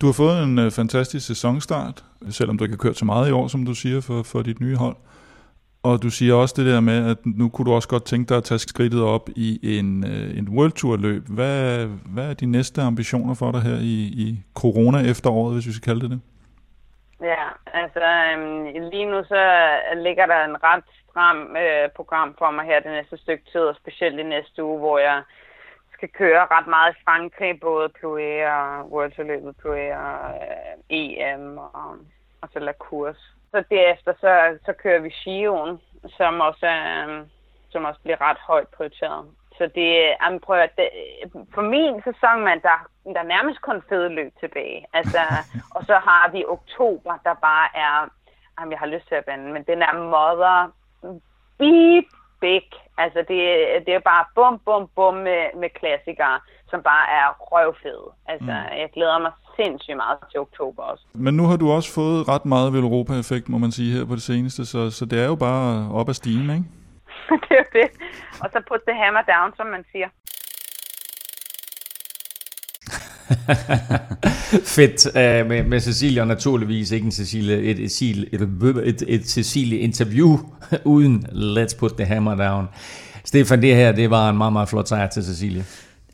Du har fået en uh, fantastisk sæsonstart, selvom du ikke har kørt så meget i år, som du siger, for, for dit nye hold. Og du siger også det der med, at nu kunne du også godt tænke dig at tage skridtet op i en, øh, en World Tour løb. Hvad, hvad er de næste ambitioner for dig her i, i corona-efteråret, hvis vi skal kalde det det? Ja, altså øhm, lige nu så ligger der en ret stram øh, program for mig her det næste stykke tid, og specielt i næste uge, hvor jeg skal køre ret meget i Frankrig, både Ploué og World Tour løbet Ploué og øh, EM og, og så La Course. Så derefter så, så kører vi Giroen, som også, øh, som også bliver ret højt prioriteret. Så det, jamen prøv at, det, for min sæson, man, der, der er nærmest kun fede løb tilbage. Altså, og så har vi oktober, der bare er, jamen jeg har lyst til at bande, men den er mother beep big. Altså det, det er bare bum, bum, bum med, med klassikere, som bare er røvfede. Altså mm. jeg glæder mig sindssygt meget til oktober også. Men nu har du også fået ret meget Europa-effekt, må man sige, her på det seneste, så, så det er jo bare op ad stigen, ikke? det er det. Og så put the hammer down, som man siger. Fedt uh, med, med Cecilia, og naturligvis ikke en Cecilia, et, et, et, et, et Cecilia interview uden Let's Put the Hammer Down. Stefan, det her, det var en meget, meget flot sejr til Cecilia.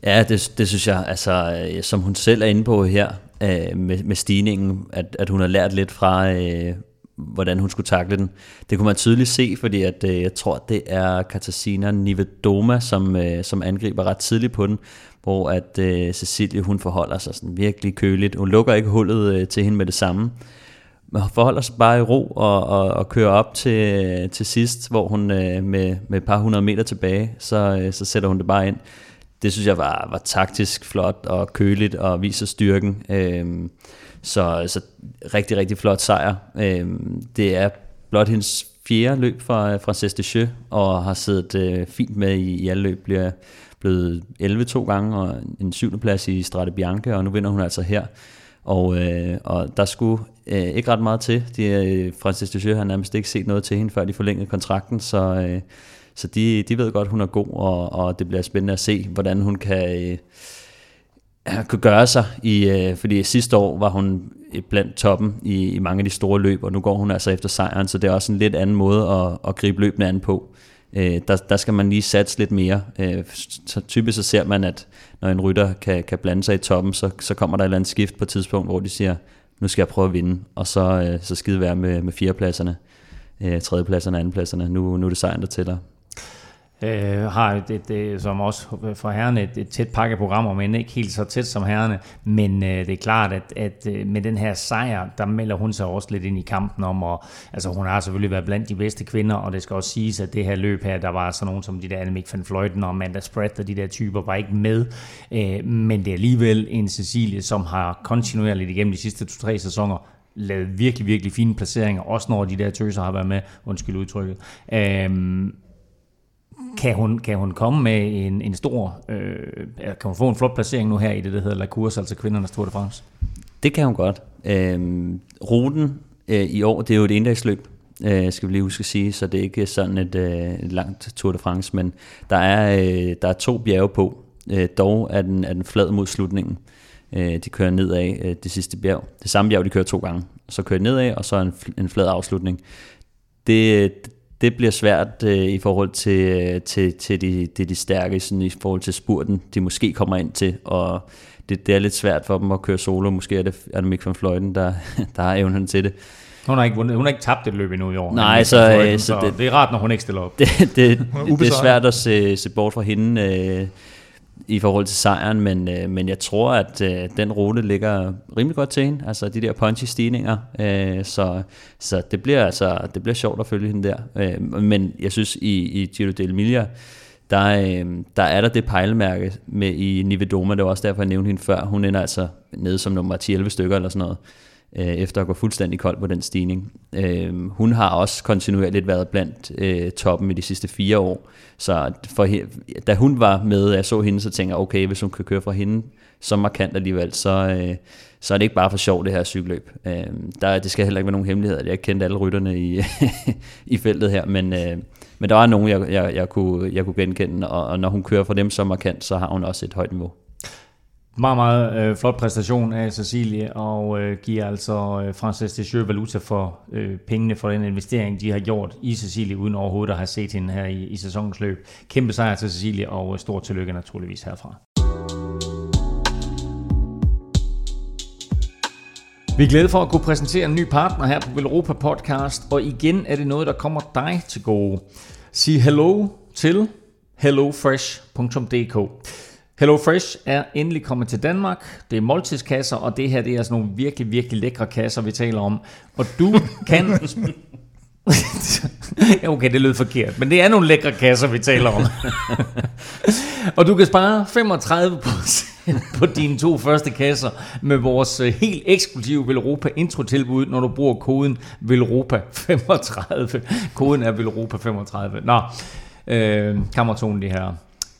Ja, det, det synes jeg, altså, øh, som hun selv er inde på her, øh, med, med stigningen, at, at hun har lært lidt fra, øh, hvordan hun skulle takle den. Det kunne man tydeligt se, fordi at, øh, jeg tror, det er Katarzyna Nivedoma, som, øh, som angriber ret tidligt på den, hvor at øh, Cecilie, hun forholder sig sådan virkelig køligt. Hun lukker ikke hullet øh, til hende med det samme, men forholder sig bare i ro og, og, og kører op til, til sidst, hvor hun øh, med, med et par hundrede meter tilbage, så, øh, så sætter hun det bare ind det synes jeg var, var taktisk flot og køligt og viser styrken. Øhm, så, så rigtig, rigtig flot sejr. Øhm, det er blot hendes fjerde løb fra, fra Sestecheux, og har siddet øh, fint med i, i alle løb. Bliver blevet 11 to gange, og en syvende plads i Strade Bianche, og nu vinder hun altså her. Og, øh, og der skulle øh, ikke ret meget til. De, øh, Francis Deschamps har nærmest ikke set noget til hende, før de forlængede kontrakten, så, øh, så de, de ved godt, hun er god, og, og det bliver spændende at se, hvordan hun kan, øh, kan gøre sig. I, øh, fordi sidste år var hun blandt toppen i, i mange af de store løb, og nu går hun altså efter sejren, så det er også en lidt anden måde at, at gribe løbene an på. øh, der, der skal man lige satse lidt mere. Øh, så typisk så ser man, at når en rytter kan, kan blande sig i toppen, så, så kommer der et eller andet skift på et tidspunkt, hvor de siger, nu skal jeg prøve at vinde, og så, øh, så skide være med, med firepladserne, øh, tredjepladserne og andenpladserne. Nu, nu er det sejren, der tæller øh, har et, et, et, som også for herrene et, et tæt pakkeprogram, men ikke helt så tæt som herrene. Men øh, det er klart, at, at øh, med den her sejr, der melder hun sig også lidt ind i kampen om, og altså hun har selvfølgelig været blandt de bedste kvinder, og det skal også siges, at det her løb her, der var sådan nogen som de der Annemiek van Fløjten og Amanda Spratt og de der typer, var ikke med. Øh, men det er alligevel en Cecilie, som har kontinuerligt igennem de sidste to-tre sæsoner lavet virkelig, virkelig fine placeringer, også når de der tøser har været med, undskyld udtrykket. Øhm, kan hun, kan hun komme med en, en stor, øh, kan hun få en flot placering nu her i det, der hedder La Course, altså kvindernes Tour de France? Det kan hun godt. Øhm, ruten øh, i år, det er jo et indeksløb, øh, skal vi lige huske at sige, så det er ikke sådan et, øh, et langt Tour de France, men der er, øh, der er to bjerge på, øh, dog er den, er den flad mod slutningen. Øh, de kører nedad øh, det sidste bjerg. Det samme bjerg, de kører to gange. Så kører de nedad, og så en, en flad afslutning. Det, det bliver svært øh, i forhold til, øh, til, til de, de, de stærke, sådan i forhold til spurten, de måske kommer ind til, og det, det er lidt svært for dem at køre solo. Måske er det, er det Mick van Fløjten, der, der har evnen til det. Hun har ikke, vundet, hun har ikke tabt et løb endnu i år. Nej, så, Fløjten, så, så det, det er rart, når hun ikke stiller op. Det, det, det, det er svært at se, se bort fra hende. Øh, i forhold til sejren, men, øh, men jeg tror, at øh, den rute ligger rimelig godt til hende, altså de der punchy stigninger, øh, så, så det bliver altså det bliver sjovt at følge hende der. Øh, men jeg synes, i, i Giro d'Emilia, der, øh, der er der det pejlemærke med i Nivedoma, det var også derfor, jeg nævnte hende før, hun ender altså nede som nummer 10-11 stykker eller sådan noget øh, efter at gå fuldstændig kold på den stigning. Øh, hun har også kontinuerligt været blandt øh, toppen i de sidste fire år, så for, da hun var med, jeg så hende, så tænker jeg, okay, hvis hun kan køre fra hende så markant alligevel, så, øh, så er det ikke bare for sjov det her cykelløb. Øh, der, det skal heller ikke være nogen hemmelighed, at jeg kendte alle rytterne i, i feltet her, men, øh, men der var nogen, jeg, jeg, jeg, kunne, jeg kunne genkende, og, og når hun kører for dem så markant, så har hun også et højt niveau. Meget, meget øh, flot præstation af Cecilie, og øh, giver altså øh, Frances de valuta for øh, pengene for den investering, de har gjort i Cecilie, uden overhovedet at have set hende her i, i sæsonens løb. Kæmpe sejr til Cecilie, og øh, stort tillykke naturligvis herfra. Vi er glade for at kunne præsentere en ny partner her på Velropa Podcast, og igen er det noget, der kommer dig til gode. Sig hello til hellofresh.dk. HelloFresh er endelig kommet til Danmark. Det er måltidskasser, og det her det er sådan nogle virkelig, virkelig lækre kasser, vi taler om. Og du kan... okay, det lød forkert, men det er nogle lækre kasser, vi taler om. og du kan spare 35% på dine to første kasser med vores øh, helt eksklusive Velropa intro-tilbud, når du bruger koden Velropa35. Koden er Velropa35. Nå, øh, kammertonen det her.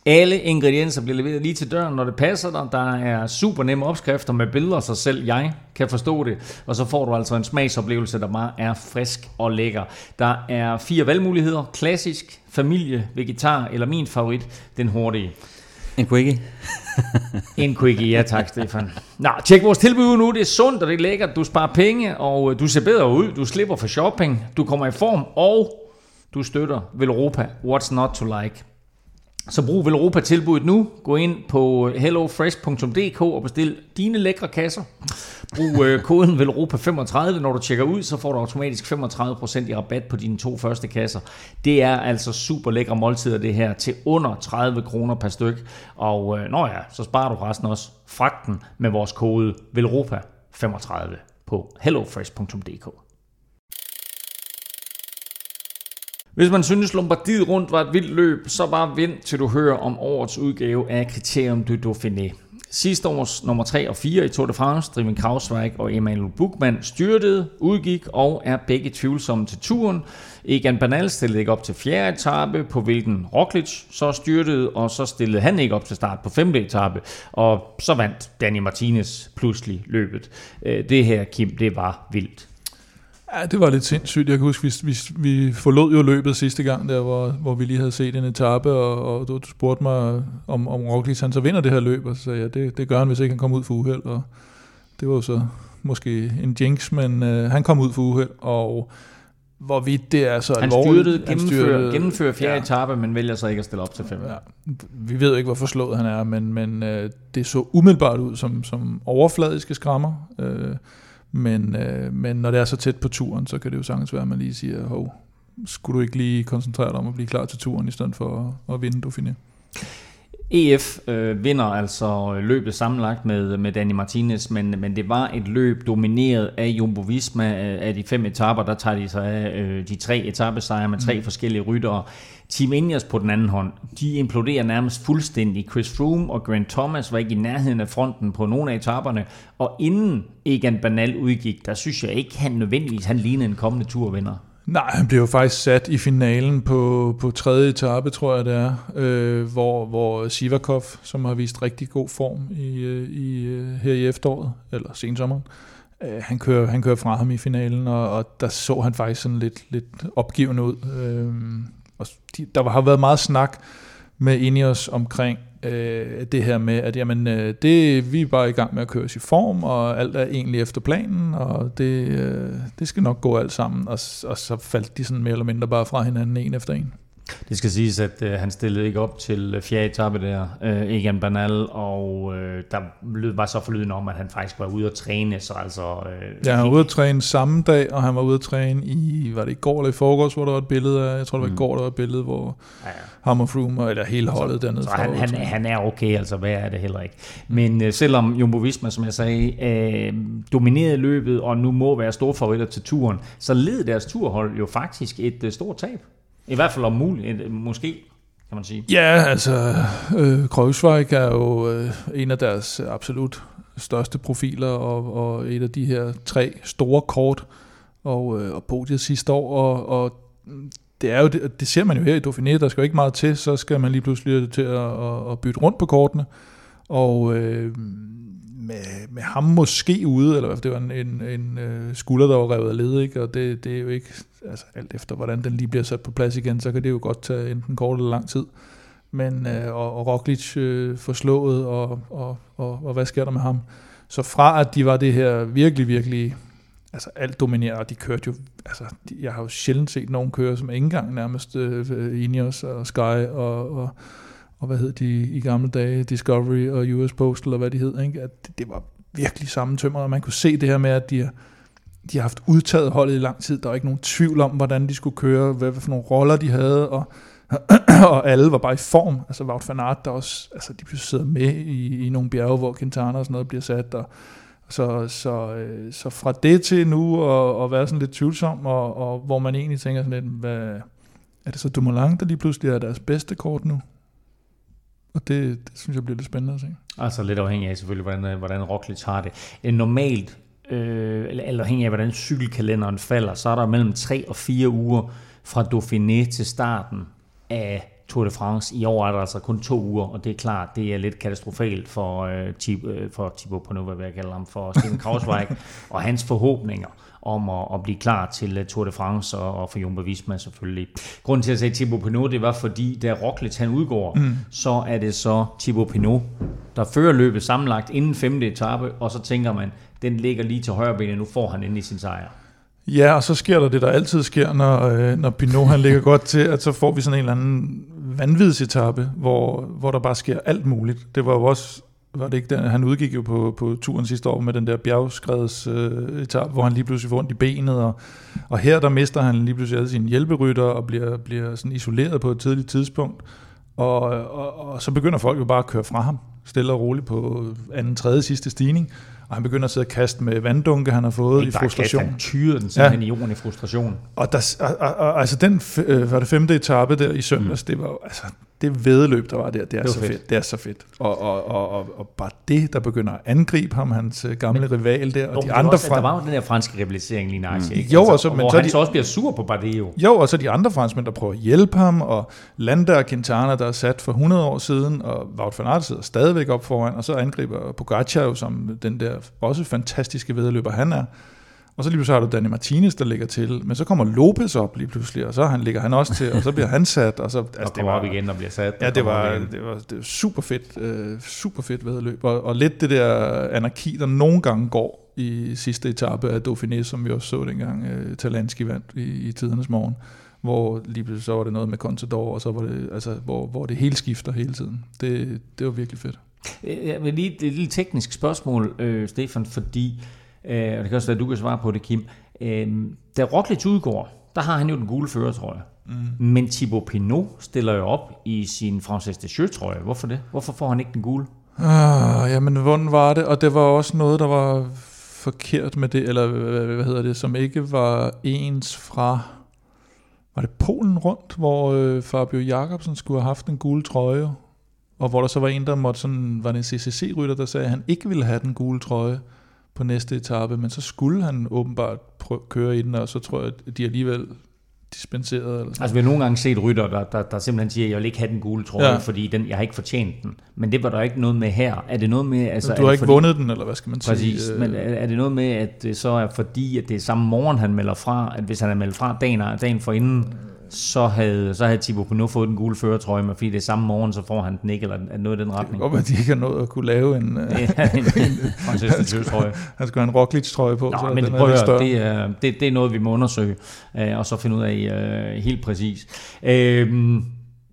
Alle ingredienser bliver leveret lige til døren, når det passer dig. Der er super nemme opskrifter med billeder, så selv jeg kan forstå det. Og så får du altså en smagsoplevelse, der bare er frisk og lækker. Der er fire valgmuligheder. Klassisk, familie, vegetar eller min favorit, den hurtige. En quickie. en quickie, ja tak Stefan. Nå, tjek vores tilbud nu. Det er sundt, og det er lækkert. Du sparer penge, og du ser bedre ud. Du slipper for shopping. Du kommer i form, og du støtter Velropa. What's not to like? Så brug Velropa tilbuddet nu. Gå ind på hellofresh.dk og bestil dine lækre kasser. Brug øh, koden VELROPA35. Når du tjekker ud, så får du automatisk 35% i rabat på dine to første kasser. Det er altså super lækre måltider det her til under 30 kroner per styk. Og øh, når ja, så sparer du resten også fragten med vores kode VELROPA35 på hellofresh.dk. Hvis man synes, Lombardiet rundt var et vildt løb, så bare vent til du hører om årets udgave af Criterium du Dauphiné. Sidste års nummer 3 og 4 i Tour de France, Driven Krausweig og Emmanuel Buchmann styrtede, udgik og er begge tvivlsomme til turen. Egan Bernal stillede ikke op til fjerde etape, på hvilken Roglic så styrtede, og så stillede han ikke op til start på femte etape, og så vandt Danny Martinez pludselig løbet. Øh, det her, Kim, det var vildt. Ja, det var lidt sindssygt. Jeg kan huske, vi, vi, vi forlod jo løbet sidste gang, der, hvor, hvor vi lige havde set en etape, og, og du, spurgte mig, om, om Roglic han så vinder det her løb, og så sagde jeg, ja, det, det gør han, hvis ikke han kommer ud for uheld. Og det var jo så måske en jinx, men øh, han kom ud for uheld, og hvorvidt det er så han alvorligt. Styrtede, han styrtede, gennemfører fjerde ja. etape, men vælger så ikke at stille op til fem. Ja. Vi ved ikke, hvor forslået han er, men, men øh, det så umiddelbart ud som, som overfladiske skrammer. Øh, men, øh, men når det er så tæt på turen, så kan det jo sagtens være, at man lige siger, hov, skulle du ikke lige koncentrere dig om at blive klar til turen, i stedet for at, at vinde Dauphiné? EF øh, vinder altså løbet sammenlagt med, med Danny Martinez, men, men det var et løb domineret af Jumbo Visma. Af de fem etaper, der tager de sig af øh, de tre etappesejre med tre mm. forskellige ryttere. Team Ineos på den anden hånd, de imploderer nærmest fuldstændig. Chris Froome og Grant Thomas var ikke i nærheden af fronten på nogle af etaperne, og inden Egan Bernal udgik, der synes jeg ikke, han nødvendigvis han lignede en kommende turvinder. Nej, han blev jo faktisk sat i finalen på, på tredje etape, tror jeg det er, øh, hvor, hvor Sivakov, som har vist rigtig god form i, øh, i, øh, her i efteråret, eller sensommeren, øh, han, kører, han kører fra ham i finalen, og, og der så han faktisk sådan lidt, lidt opgivende ud. Øh, og de, der har været meget snak med Ineos omkring øh, det her med, at jamen, øh, det, vi er bare i gang med at køre os i form, og alt er egentlig efter planen, og det, øh, det skal nok gå alt sammen. Og, og så faldt de sådan mere eller mindre bare fra hinanden en efter en. Det skal siges, at øh, han stillede ikke op til fjerde etape der, øh, Egan Bernal, og øh, der var så forlyden om, at han faktisk var ude at træne, så altså... Øh, ja, han var ude at træne samme dag, og han var ude at træne i, var det i går eller i forgårs, hvor der var et billede af, jeg tror det var mm. i går, der var et billede, hvor ja, ja. ham og Froome, eller hele holdet så, dernede. Så han, han, han er okay, altså hvad er det heller ikke. Men øh, selvom Jumbo Visma, som jeg sagde, øh, dominerede løbet, og nu må være store favoritter til turen, så led deres turhold jo faktisk et øh, stort tab. I hvert fald om muligt, måske, kan man sige. Ja, altså, øh, Kreuzweig er jo øh, en af deres absolut største profiler, og, og et af de her tre store kort, og, øh, og podiet sidste år, og, og det er jo det, det ser man jo her i Dauphiné, der skal jo ikke meget til, så skal man lige pludselig til at, at, at bytte rundt på kortene, og øh, med, med ham måske ude, eller det var en, en, en øh, skulder, der var revet af led, ikke? og det, det er jo ikke, altså alt efter hvordan den lige bliver sat på plads igen, så kan det jo godt tage enten kort eller lang tid. Men, øh, og, og Roglic øh, forslået, og, og, og, og hvad sker der med ham? Så fra at de var det her virkelig, virkelig, altså alt dominerende, og de kørte jo, altså de, jeg har jo sjældent set nogen køre, som ikke engang nærmest øh, øh Ineos og Sky og, og og hvad hed de i gamle dage, Discovery og US Postal, og hvad de hed, ikke? At det, det var virkelig samme tømmer, og man kunne se det her med, at de har, de har haft udtaget holdet i lang tid. Der var ikke nogen tvivl om, hvordan de skulle køre, hvad for nogle roller de havde, og, og alle var bare i form. Altså Wout van Aert, der også, altså de sidder med i, i nogle bjerge, hvor Quintana og sådan noget bliver sat, og så, så, øh, så fra det til nu og, og være sådan lidt tvivlsom, og, og hvor man egentlig tænker sådan lidt, hvad, er det så Dumoulin, der lige pludselig er deres bedste kort nu? Og det, det synes jeg bliver lidt spændende at se. Altså lidt afhængig af selvfølgelig, hvordan, øh, hvordan Roglic har det. Normalt, øh, eller afhængig af hvordan cykelkalenderen falder, så er der mellem 3 og 4 uger fra Dauphiné til starten af Tour de France. I år er der altså kun to uger, og det er klart, det er lidt katastrofalt for, øh, øh, for Thibaut Pinot, hvad jeg kalder ham, for Steven Krausweig og hans forhåbninger om at, at blive klar til uh, Tour de France og, og for Jumbo Visma selvfølgelig. Grunden til at sige Thibaut Pinot, det var fordi, da Roglic han udgår, mm. så er det så Thibaut Pinot, der fører løbet sammenlagt inden femte etape, og så tænker man, den ligger lige til højre benet, nu får han endelig sin sejr. Ja, og så sker der det, der altid sker, når, øh, når Pinot han ligger godt til, at så får vi sådan en eller anden vanvidsetappe, hvor, hvor der bare sker alt muligt. Det var jo også var det ikke den, han udgik jo på, på turen sidste år med den der bjergskreds øh, etape, hvor han lige pludselig får ondt i benet, og, og her der mister han lige pludselig alle sine hjælperytter og bliver, bliver sådan isoleret på et tidligt tidspunkt, og, og, og så begynder folk jo bare at køre fra ham, stille og roligt på anden, tredje sidste stigning, og han begynder at sidde og kaste med vanddunke, han har fået i frustration. han tyrer den simpelthen ja. i jorden i frustration. Og, der, og, og, og altså den øh, var det femte etape der i søndags, mm. det var altså, det vedløb, der var der, det er, det så fedt. fedt. Det er så fedt. Og, og, og, og, og bare det, der begynder at angribe ham, hans øh, gamle men, rival der, og jo, de andre... Også, fra... Der var jo den der franske rivalisering lige nok, mm. ikke? Jo, altså, og så, men hvor så han de, så også bliver sur på Bardet Jo, og så de andre franskmænd, der prøver at hjælpe ham, og Landa og Quintana, der er sat for 100 år siden, og Wout van Aert sidder stadigvæk op foran, og så angriber Pogacar som den der også fantastiske vedløber han er. Og så lige pludselig har du Danny Martinez, der ligger til. Men så kommer Lopez op lige pludselig, og så han ligger han også til, og så bliver han sat. Og så altså, og det var, op igen og bliver sat. Ja, det var, det var, det var super fedt, uh, super fedt vedløb. Og, og lidt det der anarki, der nogle gange går i sidste etape af Dauphiné, som vi også så dengang øh, Talanski vandt i, i tidernes morgen, hvor lige pludselig så var det noget med Contador, og så var det, altså, hvor, hvor det hele skifter hele tiden. Det, det var virkelig fedt. Jeg vil lige et lille teknisk spørgsmål, øh, Stefan, fordi, øh, og det kan også være, at du kan svare på det, Kim. Øh, da Roglic udgår, der har han jo den gule førertrøje. Mm. Men Thibaut Pinot stiller jo op i sin Frances de trøje. Hvorfor det? Hvorfor får han ikke den gule? Ah, jamen, hvordan var det? Og det var også noget, der var forkert med det, eller hvad hedder det, som ikke var ens fra, var det Polen rundt, hvor øh, Fabio Jacobsen skulle have haft en gule trøje, og hvor der så var en, der måtte sådan, var det en CCC-rytter, der sagde, at han ikke ville have den gule trøje på næste etape, men så skulle han åbenbart prøve, køre i den, og så tror jeg, at de alligevel dispenseret. Eller sådan. Altså vi har nogle gange set rytter, der, der, der simpelthen siger, at jeg vil ikke have den gule trøje, ja. fordi den, jeg har ikke fortjent den. Men det var der ikke noget med her. Er det noget med... Altså, du har ikke fordi, vundet den, eller hvad skal man sige? Præcis, øh, men er, er det noget med, at det så er fordi, at det er samme morgen, han melder fra, at hvis han er meldt fra dagen, dagen for inden, så havde, så havde Thibaut Pinot fået den gule føretrøje, men fordi det er samme morgen, så får han den ikke, eller noget i den retning. Det kan godt at de ikke har nået at kunne lave en, ja, en, en trøje. Han skal have en Roglic-trøje på, Nå, så men den prøv er det, er, det, det er noget, vi må undersøge, øh, og så finde ud af uh, helt præcis. Øh,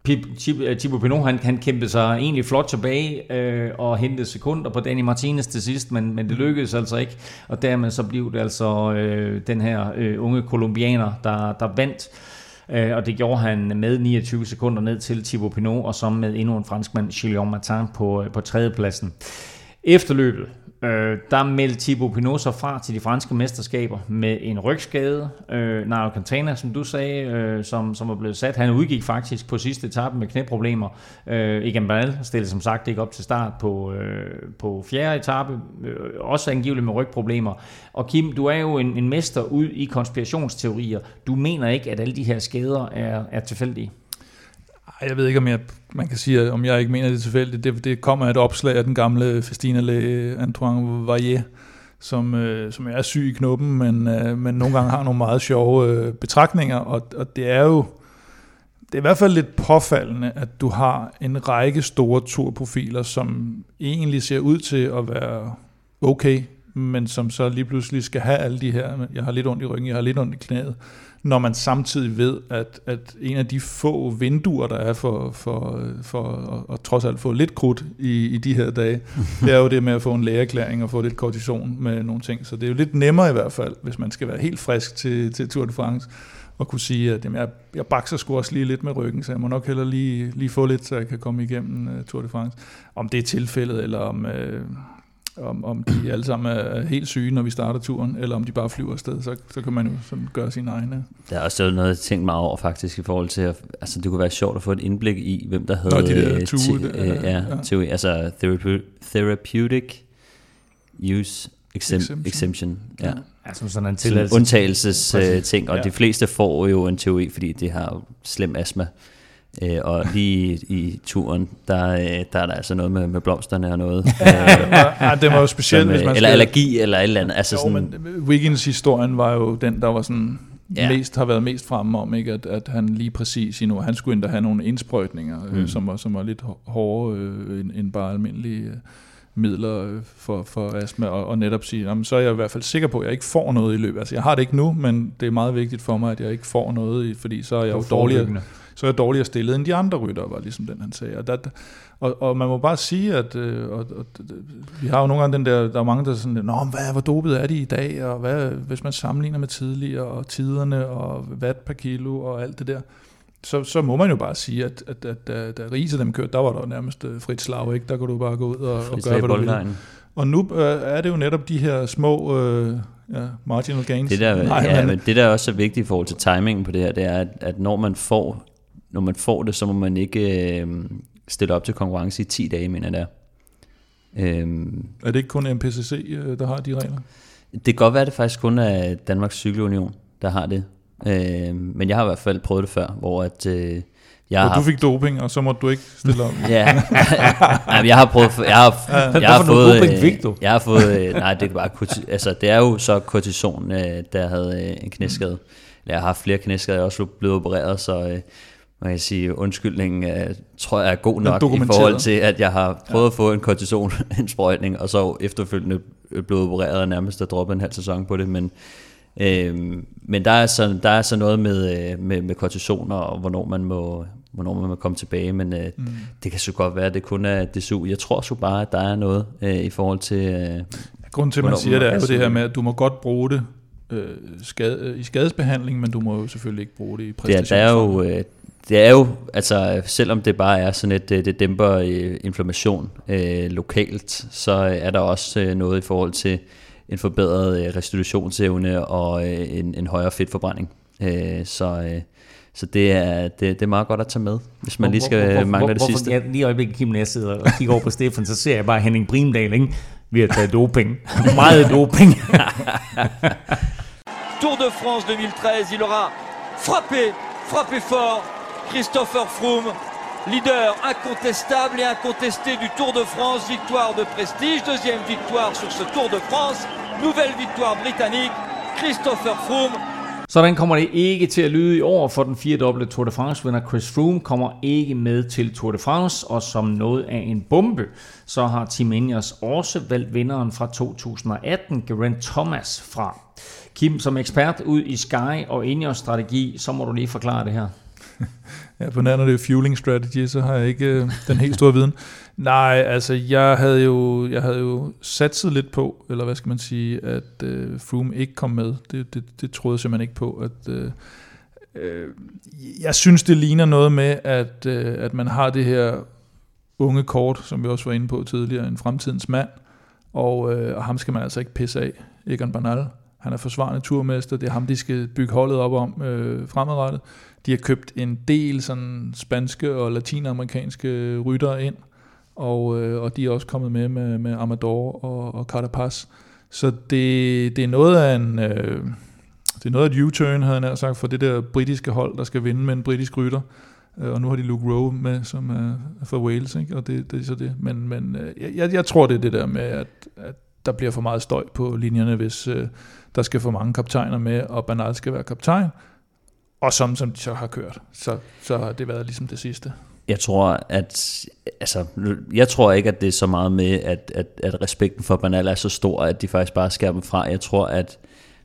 Thibaut Pinot, han, han kæmpede sig egentlig flot tilbage øh, og hentede sekunder på Danny Martinez til sidst, men, men det lykkedes altså ikke, og dermed så blev det altså øh, den her øh, unge kolumbianer, der, der vandt. Øh, og det gjorde han med 29 sekunder ned til Thibaut Pinot, og så med endnu en franskmand, Gilles Martin, på, øh, på tredjepladsen. Efterløbet, Øh, der meldte Thibaut Pinot sig fra til de franske mesterskaber med en rygskade. Øh, Nairo Quintana, som du sagde, øh, som, som var blevet sat, han udgik faktisk på sidste etape med knæproblemer. Øh, Egan Bernal stillede som sagt ikke op til start på, øh, på fjerde etape, øh, også angiveligt med rygproblemer. Og Kim, du er jo en, en mester ud i konspirationsteorier. Du mener ikke, at alle de her skader er, er tilfældige? Jeg ved ikke, om jeg, man kan sige, om jeg ikke mener det tilfældigt. Det, det kommer af et opslag af den gamle Festina-læge Antoine Varier, som, øh, som er syg i knuppen, men, øh, men nogle gange har nogle meget sjove øh, betragtninger, og, og det er jo det er i hvert fald lidt påfaldende, at du har en række store turprofiler, som egentlig ser ud til at være okay, men som så lige pludselig skal have alle de her, jeg har lidt ondt i ryggen, jeg har lidt ondt i knæet, når man samtidig ved, at, at en af de få vinduer, der er for, for, for at, at trods alt få lidt krudt i, i de her dage, det er jo det med at få en lægeerklæring og få lidt kortison med nogle ting. Så det er jo lidt nemmere i hvert fald, hvis man skal være helt frisk til, til Tour de France, og kunne sige, at jamen, jeg, jeg bakser sgu også lige lidt med ryggen, så jeg må nok heller lige, lige få lidt, så jeg kan komme igennem uh, Tour de France. Om det er tilfældet, eller om... Uh, om, om de alle sammen er helt syge, når vi starter turen, eller om de bare flyver afsted, så, så kan man jo sådan gøre sin egne. Der er også noget, jeg tænkt meget over faktisk, i forhold til, at altså, det kunne være sjovt at få et indblik i, hvem der havde... Nå, de der tue, te, ja, ja, ja. Teori, altså therapeutic use exemption. exemption ja. ja. Altså sådan en tilladelse. Undtagelses uh, ting, og ja. de fleste får jo en teori, fordi de har slem astma. Øh, og lige i, i turen, der, øh, der er der altså noget med, med blomsterne og noget. ja, det var jo specielt, hvis man Eller skal... allergi, eller et eller andet. Altså jo, sådan... men Wiggins historien var jo den, der var sådan ja. mest har været mest fremme om, ikke? At, at han lige præcis i nu, han skulle endda have nogle indsprøjtninger, øh, mm. øh, som, var, som var lidt hårdere øh, end, end bare almindelige øh, midler øh, for, for astma, og, og netop sige, jamen, så er jeg i hvert fald sikker på, at jeg ikke får noget i løbet. Altså jeg har det ikke nu, men det er meget vigtigt for mig, at jeg ikke får noget, i, fordi så er jeg jo dårligere så er jeg dårligere stillet end de andre rytter, var ligesom den, han sagde. Og, der, og, og man må bare sige, at øh, og, og, vi har jo nogle gange den der, der er mange, der er sådan, Nå, hvad, hvor dopet er de i dag, og hvad, hvis man sammenligner med tidligere, og tiderne, og watt per kilo, og alt det der, så, så må man jo bare sige, at, at, at da, da Riese dem kørte, der var der nærmest øh, frit slag, ikke? Der kunne du bare gå ud og, og gøre, hvad du vil. Og nu øh, er det jo netop de her små øh, ja, marginal gains. Det der, Nej, ja, men det der er også så vigtigt i forhold til timingen på det her, det er, at, at når man får når man får det, så må man ikke øh, stille op til konkurrence i 10 dage, mener jeg der. Øhm, er det ikke kun MPCC, øh, der har de regler? Det kan godt være, at det faktisk kun er Danmarks Cykelunion, der har det. Øh, men jeg har i hvert fald prøvet det før, hvor at, øh, jeg og du fik doping, og så måtte du ikke stille op. ja, nej, jeg har prøvet, jeg har, jeg, har fået, doping fik du? jeg har fået, nej, det er bare, altså det er jo så kortison, der havde en knæskade. Jeg har haft flere knæskader, jeg er også blevet opereret, så man kan sige, undskyldningen uh, tror jeg er god nok i forhold til, at jeg har prøvet ja. at få en kortisonindsprøjtning, og så efterfølgende blevet opereret og nærmest at droppe en halv sæson på det, men øh, men der er, så, der er så noget med, øh, med, med kortisoner og hvornår man må, hvornår man må komme tilbage, men øh, mm. det kan så godt være, at det kun er DSU. Jeg tror så bare, at der er noget øh, i forhold til... Øh, Grunden til, at man siger det, er jo det her med, at du må godt bruge det øh, skade, øh, i skadesbehandling, men du må jo selvfølgelig ikke bruge det i præstation. Ja, der er jo... Øh, det er jo, altså selvom det bare er sådan et, det dæmper øh, inflammation øh, lokalt, så er der også øh, noget i forhold til en forbedret øh, restitutionsevne og øh, en, en højere fedtforbrænding. Øh, så, øh, så det er, det, det er meget godt at tage med, hvis man lige skal hvor, mangle hvor, det sidste. Jeg, lige i øjeblikket, Kim, når jeg sidder og kigger over på Stefan, så ser jeg bare Henning Brimdal, ikke? Vi har taget doping. Meget doping. Tour de France 2013, il aura frappé, frappé fort Christopher Froome, leader incontestable et incontesté du Tour de France, victoire de prestige, deuxième victoire sur ce Tour de France, nouvelle victoire britannique, Christopher Froome Sådan kommer det ikke til at lyde i år, for den firedobbelte Tour de France-vinder Chris Froome kommer ikke med til Tour de France, og som noget af en bombe, så har Team Ineos også valgt vinderen fra 2018, Geraint Thomas fra. Kim, som ekspert ud i Sky og Ingers strategi, så må du lige forklare det her. ja, på nær når det er fueling strategy, så har jeg ikke øh, den helt store viden. Nej, altså jeg havde jo, jeg havde jo satset lidt på, eller hvad skal man sige, at øh, Froome ikke kom med. Det, det, det troede jeg simpelthen ikke på. At, øh, øh, jeg synes, det ligner noget med, at, øh, at man har det her unge kort, som vi også var inde på tidligere, en fremtidens mand, og, øh, og ham skal man altså ikke pisse af, Egon Bernal. Han er forsvarende turmester, det er ham, de skal bygge holdet op om øh, fremadrettet. De har købt en del sådan spanske og latinamerikanske ryttere ind, og, øh, og de er også kommet med med, med Amador og, og Carapaz. Så det, det er noget af en... Øh, det er noget af et U-turn, havde jeg sagt, for det der britiske hold, der skal vinde med en britisk rytter. Øh, og nu har de Luke Rowe med, som er fra Wales, ikke? og det, det er så det. Men, men øh, jeg, jeg tror, det er det der med, at, at der bliver for meget støj på linjerne, hvis øh, der skal for mange kaptajner med, og Bernal skal være kaptajn. Og som, som de så har kørt, så, så har det været ligesom det sidste. Jeg tror, at altså, jeg tror ikke, at det er så meget med, at, at, at respekten for Bernal er så stor, at de faktisk bare skærer dem fra. Jeg tror, at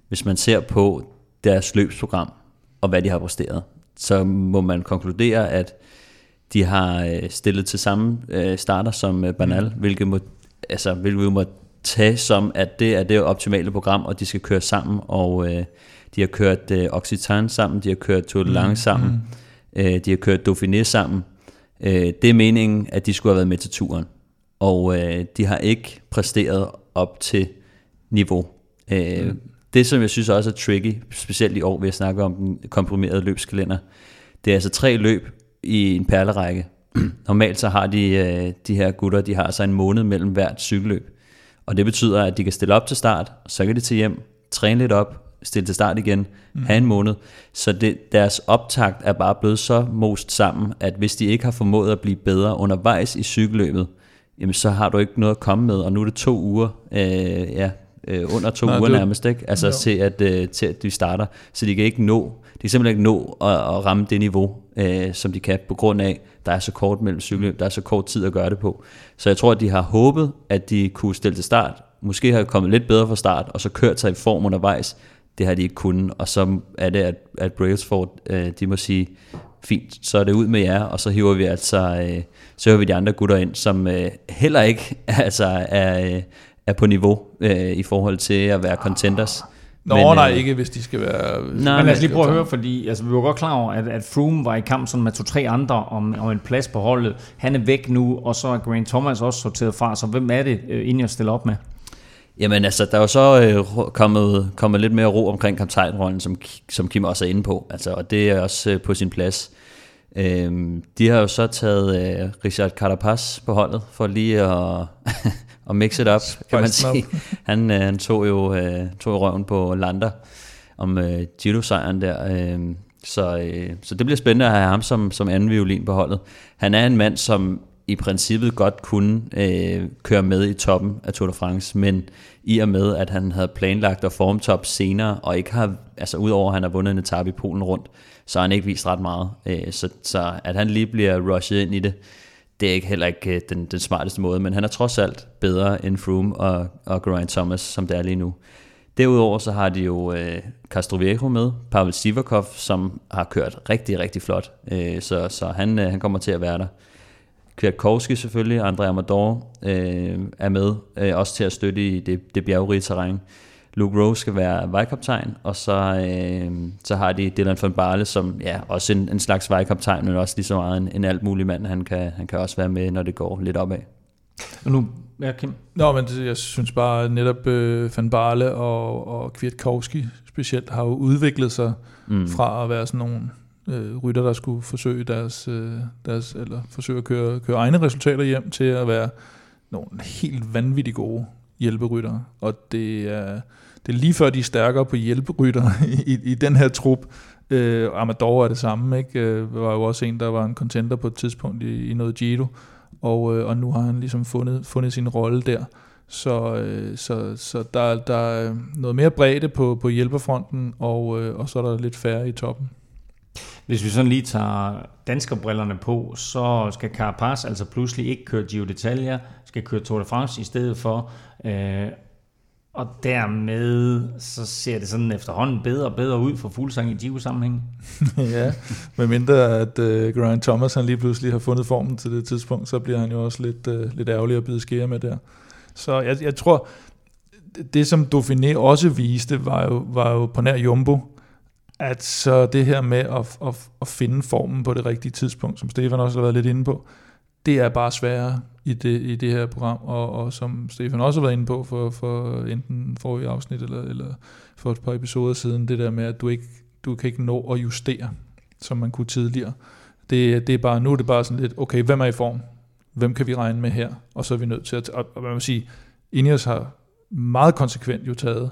hvis man ser på deres løbsprogram, og hvad de har præsteret, så må man konkludere, at de har øh, stillet til samme øh, starter som øh, Bernal, mm. hvilket, må, altså, hvilket vi må tage som, at det er det optimale program, og de skal køre sammen, og øh, de har kørt øh, Occitan sammen, de har kørt Tour de Lange mm. sammen, mm. øh, de har kørt Dauphiné sammen, Øh, det er meningen, at de skulle have været med til turen, og øh, de har ikke præsteret op til niveau. Øh, mm. Det, som jeg synes også er tricky, specielt i år, vi har snakket om den komprimerede løbskalender, det er altså tre løb i en perlerække. Normalt så har de, øh, de her gutter, de har altså en måned mellem hvert cykelløb. Og det betyder, at de kan stille op til start, så kan de til hjem, træne lidt op, stille til start igen, mm. have en måned. Så det, deres optakt er bare blevet så most sammen, at hvis de ikke har formået at blive bedre undervejs i cykelløbet, jamen så har du ikke noget at komme med, og nu er det to uger, øh, ja, øh, under to Nej, uger det, nærmest, ikke? Altså til at, øh, til at de starter, så de kan ikke nå, de kan simpelthen ikke nå at, at ramme det niveau, øh, som de kan, på grund af, der er så kort mellem cykelløb, der er så kort tid at gøre det på. Så jeg tror, at de har håbet, at de kunne stille til start, måske har kommet lidt bedre fra start, og så kørt sig i form undervejs, det har de ikke kunnet, og så er det, at, at Brailsford, øh, de må sige, fint, så er det ud med jer, og så hiver vi altså, øh, så hiver vi de andre gutter ind, som øh, heller ikke altså, er, øh, er på niveau øh, i forhold til at være contenders. Nå, men, nej, øh, ikke hvis de skal være... Nej, men lad os lige prøve at høre, fordi altså, vi var godt klar over, at, at Froome var i kamp sådan med to-tre andre om, om en plads på holdet. Han er væk nu, og så er Grant Thomas også sorteret fra, så hvem er det, øh, inden jeg stiller op med? Jamen altså, der er jo så øh, kommet, kommet lidt mere ro omkring kaptajnrollen, som, som Kim også er inde på, altså, og det er også øh, på sin plads. Øhm, de har jo så taget øh, Richard Carapaz på holdet, for lige at, at mix it up, kan man sige. Han, øh, han tog jo øh, tog røven på Lander om øh, Giro-sejren der, øh, så, øh, så det bliver spændende at have ham som, som anden violin på holdet. Han er en mand, som i princippet godt kunne øh, køre med i toppen af Tour de France, men i og med, at han havde planlagt at forme top senere, og ikke har, altså udover at han har vundet en etape i Polen rundt, så har han ikke vist ret meget. Øh, så, så at han lige bliver rushet ind i det, det er ikke heller ikke øh, den, den smarteste måde, men han er trods alt bedre end Froome og, og Geraint Thomas, som det er lige nu. Derudover så har de jo øh, Castroviejo med, Pavel Sivakov, som har kørt rigtig, rigtig flot. Øh, så så han, øh, han kommer til at være der. Kwiatkowski selvfølgelig, Andrea Amador øh, er med, øh, også til at støtte i det, det bjergrige terræn. Luke Rose skal være vejkaptajn, og så, øh, så har de Dylan van Barle, som ja, også en, en slags vejkaptajn, men også lige så meget en, en alt mulig mand. Han kan, han kan også være med, når det går lidt opad. Og nu, ja, Kim. Nå, men det, jeg synes bare, at netop øh, Van Barle og, og Kwiatkowski specielt har jo udviklet sig mm. fra at være sådan nogle øh, rytter, der skulle forsøge deres, øh, deres eller forsøge at køre, køre egne resultater hjem, til at være nogle helt vanvittigt gode hjælperytter. Og det er, det er lige før, de er stærkere på hjælperytter i, i den her trup. Øh, Amador er det samme, ikke? Øh, var jo også en, der var en contender på et tidspunkt i, i noget Giro, og, øh, og nu har han ligesom fundet, fundet sin rolle der. Så, øh, så, så der, der er noget mere bredde på, på hjælperfronten, og, øh, og så er der lidt færre i toppen. Hvis vi sådan lige tager danskerbrillerne på, så skal Carapaz altså pludselig ikke køre Giro d'Italia, skal køre Tour de France i stedet for. Øh, og dermed så ser det sådan efterhånden bedre og bedre ud for Fuglsang i Gio-sammenhæng. ja, medmindre at øh, uh, Grant Thomas han lige pludselig har fundet formen til det tidspunkt, så bliver han jo også lidt, uh, lidt ærgerlig at bide skære med der. Så jeg, jeg tror, det som Dauphiné også viste, var jo, var jo på nær Jumbo, at så det her med at, at, at finde formen på det rigtige tidspunkt, som Stefan også har været lidt inde på, det er bare sværere i det, i det her program, og, og som Stefan også har været inde på for, for enten forrige afsnit eller, eller for et par episoder siden, det der med, at du ikke du kan ikke nå at justere, som man kunne tidligere. Det, det er bare, nu er det bare sådan lidt, okay, hvem er i form? Hvem kan vi regne med her? Og så er vi nødt til at, og, og man må sige, Ineos har meget konsekvent jo taget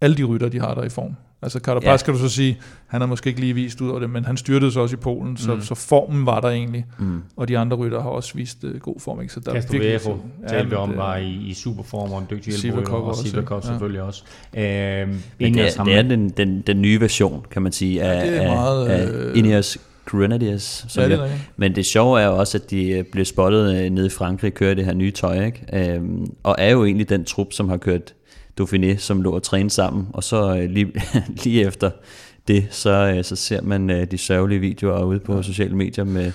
alle de rytter, de har der i form. Altså Carapaz ja. kan du så sige, han har måske ikke lige vist ud af det, men han styrtede sig også i Polen, så, mm. så formen var der egentlig. Mm. Og de andre rytter har også vist uh, god form. Ikke? Så der virkelig, så, talte vi om, var i, i superform og en dygtig hjælper, og Sivakov selvfølgelig ja. også. Uh, men det, er, det er den, den, den nye version, kan man sige, af, ja, meget, af, af øh, Ineos Grenadiers. Som ja, det er men det sjove er jo også, at de blev spottet nede i Frankrig, kører det her nye tøj, ikke? Uh, og er jo egentlig den trup, som har kørt Dauphiné, som lå og træne sammen, og så øh, lige, lige efter det, så, øh, så ser man øh, de sørgelige videoer ude på sociale medier med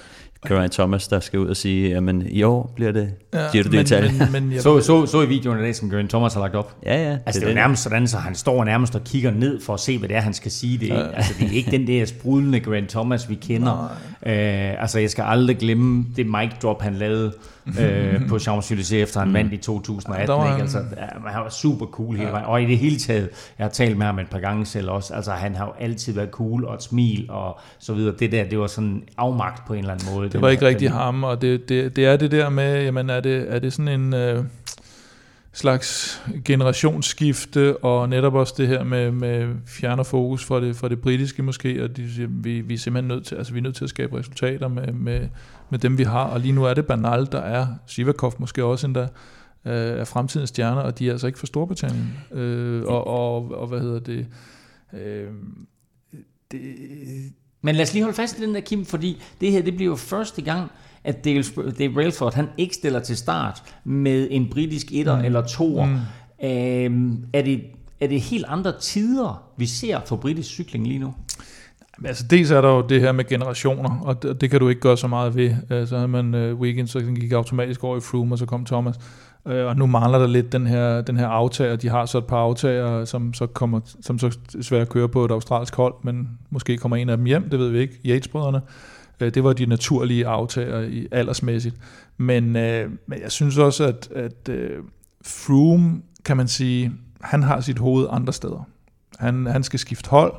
Geraint Thomas, der skal ud og sige, at i år bliver det ja, Giro d'Italia. Men, men, men, så, så, så i videoen af det, som Geraint Thomas har lagt op? Ja, ja. Altså, det, det er jo nærmest sådan, så han står nærmest og kigger ned for at se, hvad det er, han skal sige. Det, ja. altså, det er ikke den der sprudlende Geraint Thomas, vi kender. Øh, altså, jeg skal aldrig glemme det mic drop, han lavede øh, på Champs-Élysées efter han mm. vandt i 2018. Ja, ikke? Altså, ja, han var super cool hele ja. vejen. Og i det hele taget, jeg har talt med ham et par gange selv også, altså han har jo altid været cool og et smil og så videre. Det der, det var sådan afmagt på en eller anden måde. Det var ikke rigtig ham, og det, det, det er det der med, jamen er det, er det sådan en... Øh slags generationsskifte, og netop også det her med, med fjerner fokus fra det, fra det britiske måske, og de vi, vi er simpelthen nødt til, altså vi er nødt til at skabe resultater med, med, med dem, vi har, og lige nu er det banal, der er, Sivakov måske også endda, øh, er fremtidens stjerner, og de er altså ikke for Storbritannien. Øh, og, og, og, hvad hedder det? Øh, det men lad os lige holde fast i den der, Kim, fordi det her, det bliver jo første gang, at Dave, Dave Railford, han ikke stiller til start med en britisk etter mm. eller toer. Mm. Øhm, er, det, er det helt andre tider, vi ser for britisk cykling lige nu? Altså dels er der jo det her med generationer, og det, det kan du ikke gøre så meget ved. Så havde man uh, weekend, så gik automatisk over i Froome, og så kom Thomas. Uh, og nu mangler der lidt den her, den her aftager. De har så et par aftager, som så, kommer, som så svært kører på et australsk hold, men måske kommer en af dem hjem, det ved vi ikke. Yates-brødrene. Uh, Øh, det var de naturlige aftager i aldersmæssigt. Men, øh, men jeg synes også, at, at øh, Froome, kan man sige, han har sit hoved andre steder. Han, han skal skifte hold,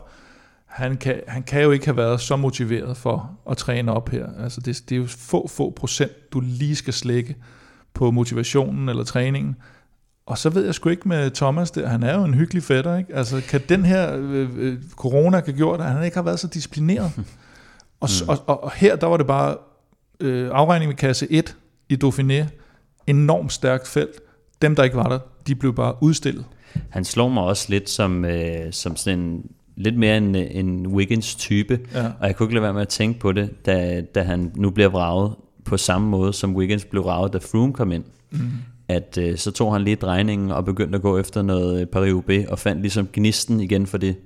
han kan, han kan jo ikke have været så motiveret for at træne op her. Altså det, det er jo få, få procent, du lige skal slække på motivationen eller træningen. Og så ved jeg sgu ikke med Thomas der, han er jo en hyggelig fætter, ikke? Altså kan den her øh, øh, corona have gjort, at han ikke har været så disciplineret? Og, mm. og, og, og her, der var det bare øh, afregning med kasse 1 i Dauphiné, enormt stærkt felt. Dem, der ikke var der, de blev bare udstillet. Han slår mig også lidt som, øh, som sådan en lidt mere en, en Wiggins type, ja. og jeg kunne ikke lade være med at tænke på det, da, da han nu bliver vraget på samme måde, som Wiggins blev ravet, da Froome kom ind. Mm. At øh, så tog han lige drejningen og begyndte at gå efter noget Paris-Roubaix, og fandt ligesom gnisten igen for det.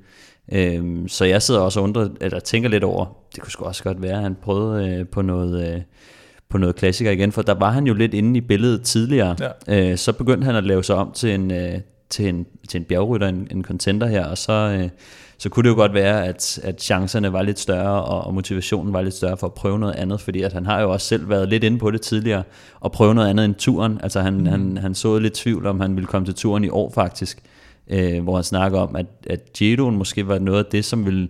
Øhm, så jeg sidder også og undrer, eller tænker lidt over, det kunne sgu også godt være, at han prøvede øh, på noget... Øh, på noget klassiker igen, for der var han jo lidt inde i billedet tidligere. Ja. Øh, så begyndte han at lave sig om til en, øh, til en, til en bjergrytter, en, en contender her, og så, øh, så kunne det jo godt være, at, at chancerne var lidt større, og, og motivationen var lidt større for at prøve noget andet, fordi at han har jo også selv været lidt inde på det tidligere, og prøve noget andet end turen. Altså han, mm. han, han så lidt tvivl om, han ville komme til turen i år faktisk, øh, hvor han snakker om, at, at Giroen måske var noget af det, som ville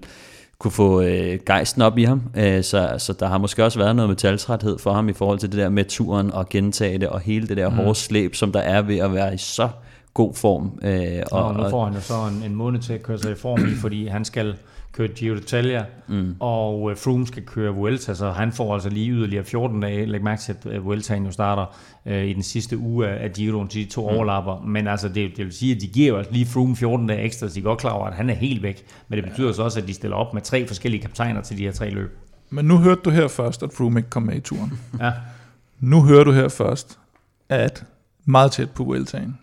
kunne få øh, gejsten op i ham. Øh, så, så der har måske også været noget metaltræthed for ham i forhold til det der med turen og gentage det, og hele det der mm. hårde slæb, som der er ved at være i så god form. Øh, og, og nu får han jo så en, en måned til at køre sig i form i, fordi han skal køre Giro d'Italia, mm. og uh, Froome skal køre Vuelta, så han får altså lige yderligere 14 dage. Læg mærke til, at uh, Vueltaen jo starter uh, i den sidste uge af Giroen, de to mm. overlapper. Men altså, det, det vil sige, at de giver jo altså lige Froome 14 dage ekstra, så de er godt klar over, at han er helt væk. Men det betyder ja. så også, at de stiller op med tre forskellige kaptajner til de her tre løb. Men nu hørte du her først, at Froome ikke kom med i turen. ja. Nu hører du her først, at meget tæt på Vueltaen,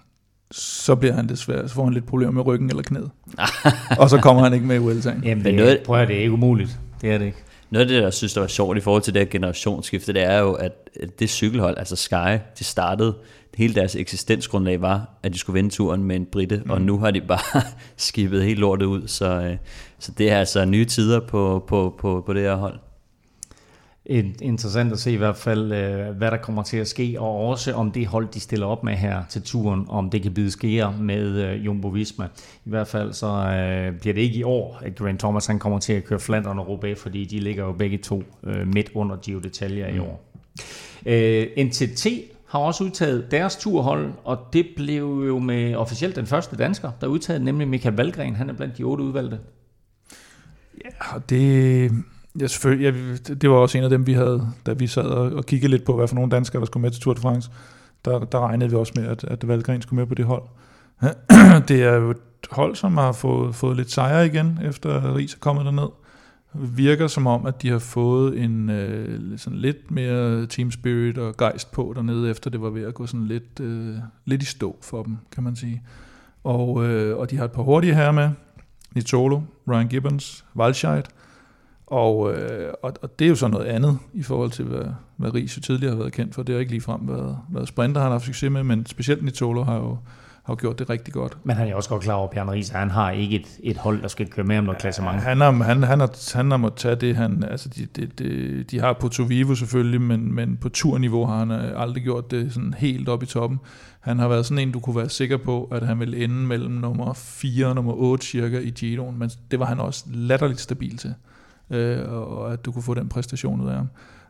så bliver han desværre, så får han lidt problemer med ryggen eller knæet. og så kommer han ikke med i Vueltaen. Jamen, det, noget, prøv at det er ikke umuligt. Det er det ikke. Noget af det, jeg synes, der var sjovt i forhold til det her generationsskifte, det er jo, at det cykelhold, altså Sky, de startede, hele deres eksistensgrundlag var, at de skulle vinde turen med en britte, mm. og nu har de bare skibet helt lortet ud, så, øh, så det er altså nye tider på, på, på, på det her hold interessant at se i hvert fald, øh, hvad der kommer til at ske, og også om det hold, de stiller op med her til turen, om det kan bide skære med øh, Jumbo Visma. I hvert fald så øh, bliver det ikke i år, at Grant Thomas han kommer til at køre Flandern og Roubaix, fordi de ligger jo begge to midt under Giro d'Italia mm. i år. NTT har også udtaget deres turhold, og det blev jo med officielt den første dansker, der udtaget, nemlig Michael Valgren. Han er blandt de otte udvalgte. Ja, det, Ja, selvfølgelig. Ja, det var også en af dem, vi havde, da vi sad og, og kiggede lidt på, hvad for nogle danskere, der skulle med til Tour de France. Der, der regnede vi også med, at, at Valgren skulle med på det hold. det er jo et hold, som har fået, fået lidt sejre igen, efter Ries er kommet derned. Virker som om, at de har fået en øh, sådan lidt mere team spirit og gejst på dernede, efter det var ved at gå sådan lidt, øh, lidt i stå for dem, kan man sige. Og, øh, og de har et par hurtige her med. Nitolo, Ryan Gibbons, Walscheid, og, øh, og, og det er jo så noget andet i forhold til, hvad, hvad Ries tidligere har været kendt for. Det har ikke ligefrem været, været sprinter, han har haft succes med, men specielt Nitolo har jo har gjort det rigtig godt. Men han er også godt klar over, at Bjørn Ries, han har ikke et, et hold, der skal køre med om noget klassement. Han har, han, han, har, han har måttet tage det, han, altså de, de, de, de har på Vivo selvfølgelig, men, men på turniveau har han øh, aldrig gjort det sådan helt op i toppen. Han har været sådan en, du kunne være sikker på, at han ville ende mellem nummer 4 og nummer 8 cirka i Giroen, men det var han også latterligt stabil til øh, og at du kunne få den præstation ud af ham.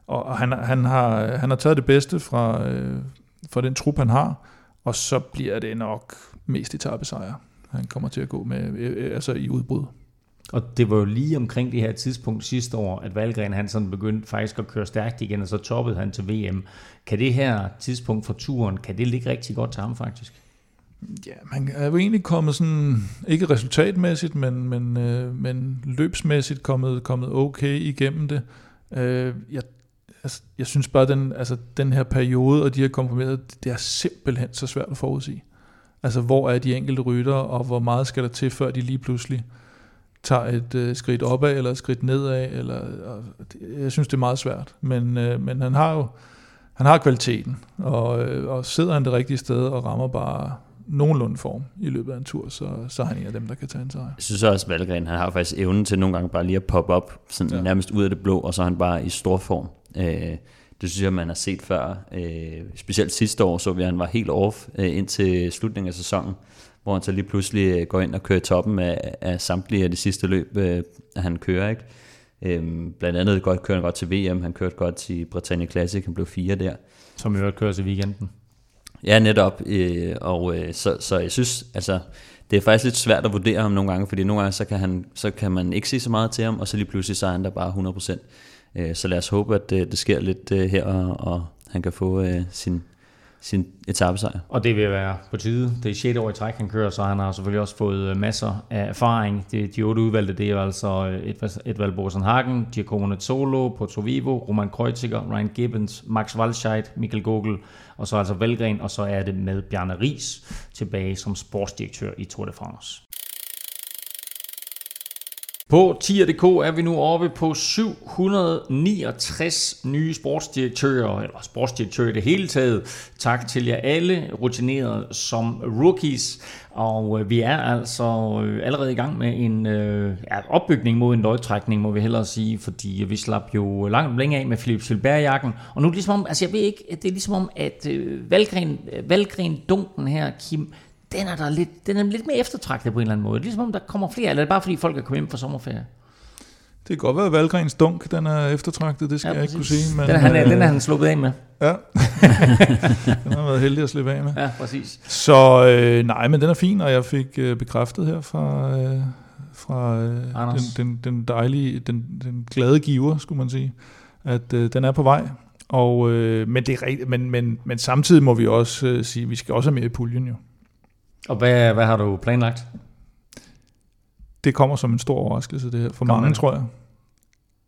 Og og han, han, har, han har taget det bedste fra, øh, fra den trup, han har, og så bliver det nok mest etappesejr, han kommer til at gå med øh, øh altså i udbrud. Og det var jo lige omkring det her tidspunkt sidste år, at Valgren han sådan begyndte faktisk at køre stærkt igen, og så toppede han til VM. Kan det her tidspunkt for turen, kan det ligge rigtig godt til ham faktisk? Ja, man er jo egentlig kommet sådan, ikke resultatmæssigt, men, men, øh, men løbsmæssigt kommet, kommet okay igennem det. Øh, jeg, altså, jeg synes bare, den, altså, den her periode og de her komprimerede, det er simpelthen så svært at forudsige. Altså, hvor er de enkelte rytter, og hvor meget skal der til, før de lige pludselig tager et øh, skridt opad, eller et skridt nedad, eller, og, jeg synes, det er meget svært. Men, øh, men han har jo han har kvaliteten, og, øh, og sidder han det rigtige sted og rammer bare nogenlunde form i løbet af en tur, så, så er han en af dem, der kan tage en sejr. Jeg synes også, at Valgren han har faktisk evnen til nogle gange bare lige at poppe op, sådan ja. nærmest ud af det blå, og så er han bare i stor form. Øh, det synes jeg, man har set før. Øh, specielt sidste år så vi, at han var helt off øh, indtil slutningen af sæsonen, hvor han så lige pludselig øh, går ind og kører toppen af, af samtlige af de sidste løb, øh, han kører. ikke. Øhm, blandt andet godt, kører han godt til VM, han kørte godt til Britannia Classic, han blev fire der. Som i øvrigt kører til weekenden. Ja, netop. Øh, og øh, så, så jeg synes, altså, det er faktisk lidt svært at vurdere ham nogle gange, fordi nogle gange så kan, han, så kan man ikke se så meget til ham, og så lige pludselig så er han der bare 100%. Øh, så lad os håbe, at det, det sker lidt øh, her, og, og han kan få øh, sin, sin etappesejr. Og det vil være på tide. Det er 6. år i træk, han kører, så han har selvfølgelig også fået øh, masser af erfaring. Det, de otte udvalgte, det er altså øh, et, Borsen Hagen, Giacomo Nezzolo, Porto Vivo, Roman Kreuziger, Ryan Gibbons, Max Walscheid, Michael Gogel, og så altså Valgren, og så er det med Bjarne Ries tilbage som sportsdirektør i Tour de France. På tier.dk er vi nu oppe på 769 nye sportsdirektører, eller sportsdirektører i det hele taget. Tak til jer alle, rutinerede som rookies. Og øh, vi er altså øh, allerede i gang med en øh, ja, opbygning mod en løgtrækning, må vi hellere sige, fordi vi slap jo langt længe af med Philip Silberg-jakken. Og nu er det ligesom om, altså jeg ved ikke, det er ligesom om, at øh, Valgren, Valgren Dunken her, Kim, den er, der lidt, den er lidt mere eftertragtet på en eller anden måde. Ligesom om der kommer flere, eller er det bare fordi folk er kommet hjem fra sommerferie? Det kan godt være, at Valgrens dunk den er eftertragtet, det skal ja, jeg ikke kunne sige. Men, den, er han, øh, den er han sluppet af med. Ja, den har været heldig at slippe af med. Ja, præcis. Så øh, nej, men den er fin, og jeg fik øh, bekræftet her fra, øh, fra øh, den, den, den dejlige, den, den glade giver, skulle man sige, at øh, den er på vej. Og, øh, men, det er men, men, men samtidig må vi også øh, sige, at vi skal også have mere i puljen jo. Og hvad, hvad har du planlagt? Det kommer som en stor overraskelse, det her. For Kom mange, tror jeg.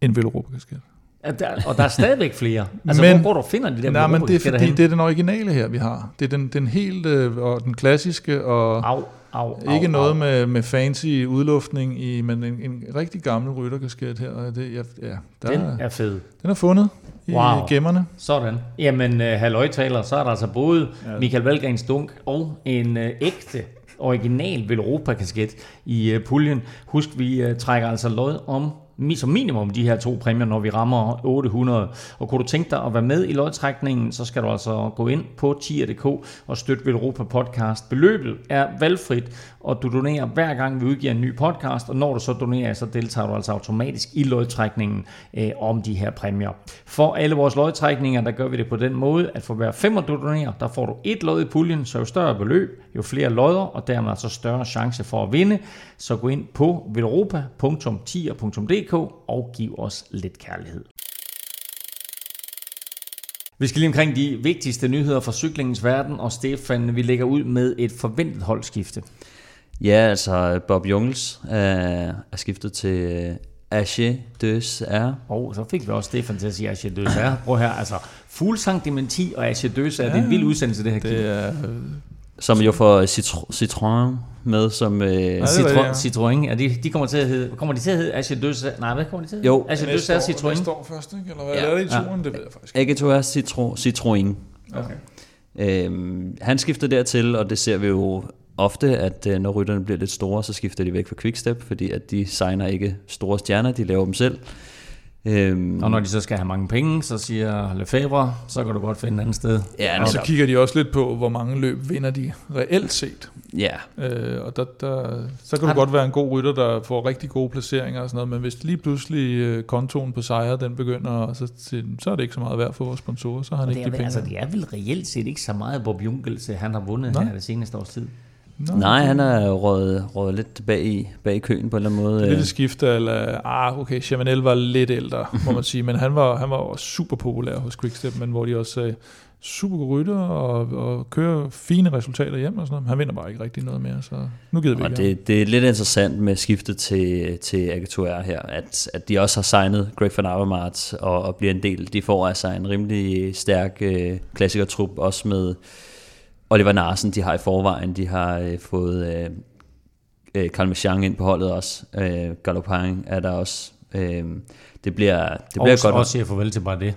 En Veloropa-kasket. Der, og der er stadigvæk flere. Altså, men, hvor går du finder de der nej, men det er fordi, det er den originale her, vi har. Det er den, den helt øh, og den klassiske, og au, au, ikke au, noget au. Med, med fancy udluftning, i, men en, en rigtig gammel rytterkasket her. Og det, ja, ja, der, den er fed. Den er fundet i wow. gemmerne. Sådan. Jamen, uh, halvøjtaler, så er der altså både ja. Michael Valgrens dunk og en uh, ægte original Velropa-kasket i uh, puljen. Husk, vi uh, trækker altså lod om som minimum de her to præmier, når vi rammer 800. Og kunne du tænke dig at være med i lodtrækningen, så skal du altså gå ind på tier.dk og støtte Velropa Podcast. Beløbet er valgfrit, og du donerer hver gang vi udgiver en ny podcast, og når du så donerer, så deltager du altså automatisk i lodtrækningen øh, om de her præmier. For alle vores lodtrækninger, der gør vi det på den måde, at for hver femmer du donerer, der får du et lod i puljen, så jo større beløb, jo flere lodder, og dermed altså større chance for at vinde. Så gå ind på velropa.tier.dk og giv os lidt kærlighed. Vi skal lige omkring de vigtigste nyheder fra cyklingens verden, og Stefan, vi lægger ud med et forventet holdskifte. Ja, altså Bob Jungels er, er skiftet til Asche Døs R. Og så fik vi også Stefan til at sige Asche Døs R. Prøv her, altså Fuglsang Dementi og Asche Døs R. Ja, det er en vild udsendelse, det her. Det er, som jo får Citro- Citroën med som... Øh, Citro- Citroën, ja, de, de kommer til at hedde... Kommer de til at hedde Døs Nej, hvad kommer de til at hedde? Jo. Døs R Citroën. Næste år først, ikke? Eller hvad? Ja. er det i turen? Ja. Det ved jeg faktisk ikke. AG2 Citro- Citroën. Okay. Øhm, han skifter dertil, og det ser vi jo ofte, at øh, når rytterne bliver lidt store, så skifter de væk fra Quickstep, fordi at de signer ikke store stjerner, de laver dem selv. Øhm, og når de så skal have mange penge, så siger Lefebvre, så kan du godt finde et andet sted. Ja, og så kigger de også lidt på, hvor mange løb vinder de reelt set. Ja. Øh, og der, der, så kan du godt være en god rytter, der får rigtig gode placeringer og sådan noget, men hvis lige pludselig øh, kontoen på sejre, den begynder, så, så er det ikke så meget værd for vores sponsorer, så har han ikke de penge. Altså, det er vel reelt set ikke så meget Bob Junkels, han har vundet Nej. her det seneste års tid. Nå, Nej, han er rådet, rådet lidt bag i, bag i køen på en eller anden måde. Det er lidt et skifte, eller, ah, okay, Chamanel var lidt ældre, må man sige, men han var, han var super populær hos Quickstep, men hvor de også sagde, super god rytter og, og kører fine resultater hjem og sådan noget. Han vinder bare ikke rigtig noget mere, så nu gider vi og ikke. Det, det er lidt interessant med skiftet til, til AG2R her, at, at de også har signet Greg van Avermaet og, og bliver en del. De får altså en rimelig stærk øh, klassikertrup, også med Oliver Narsen, de har i forvejen, de har øh, fået øh, øh, Carl Michang ind på holdet også. Øh, Galopang er der også. Øh, det bliver, det bliver også, godt. Og siger farvel til bare det.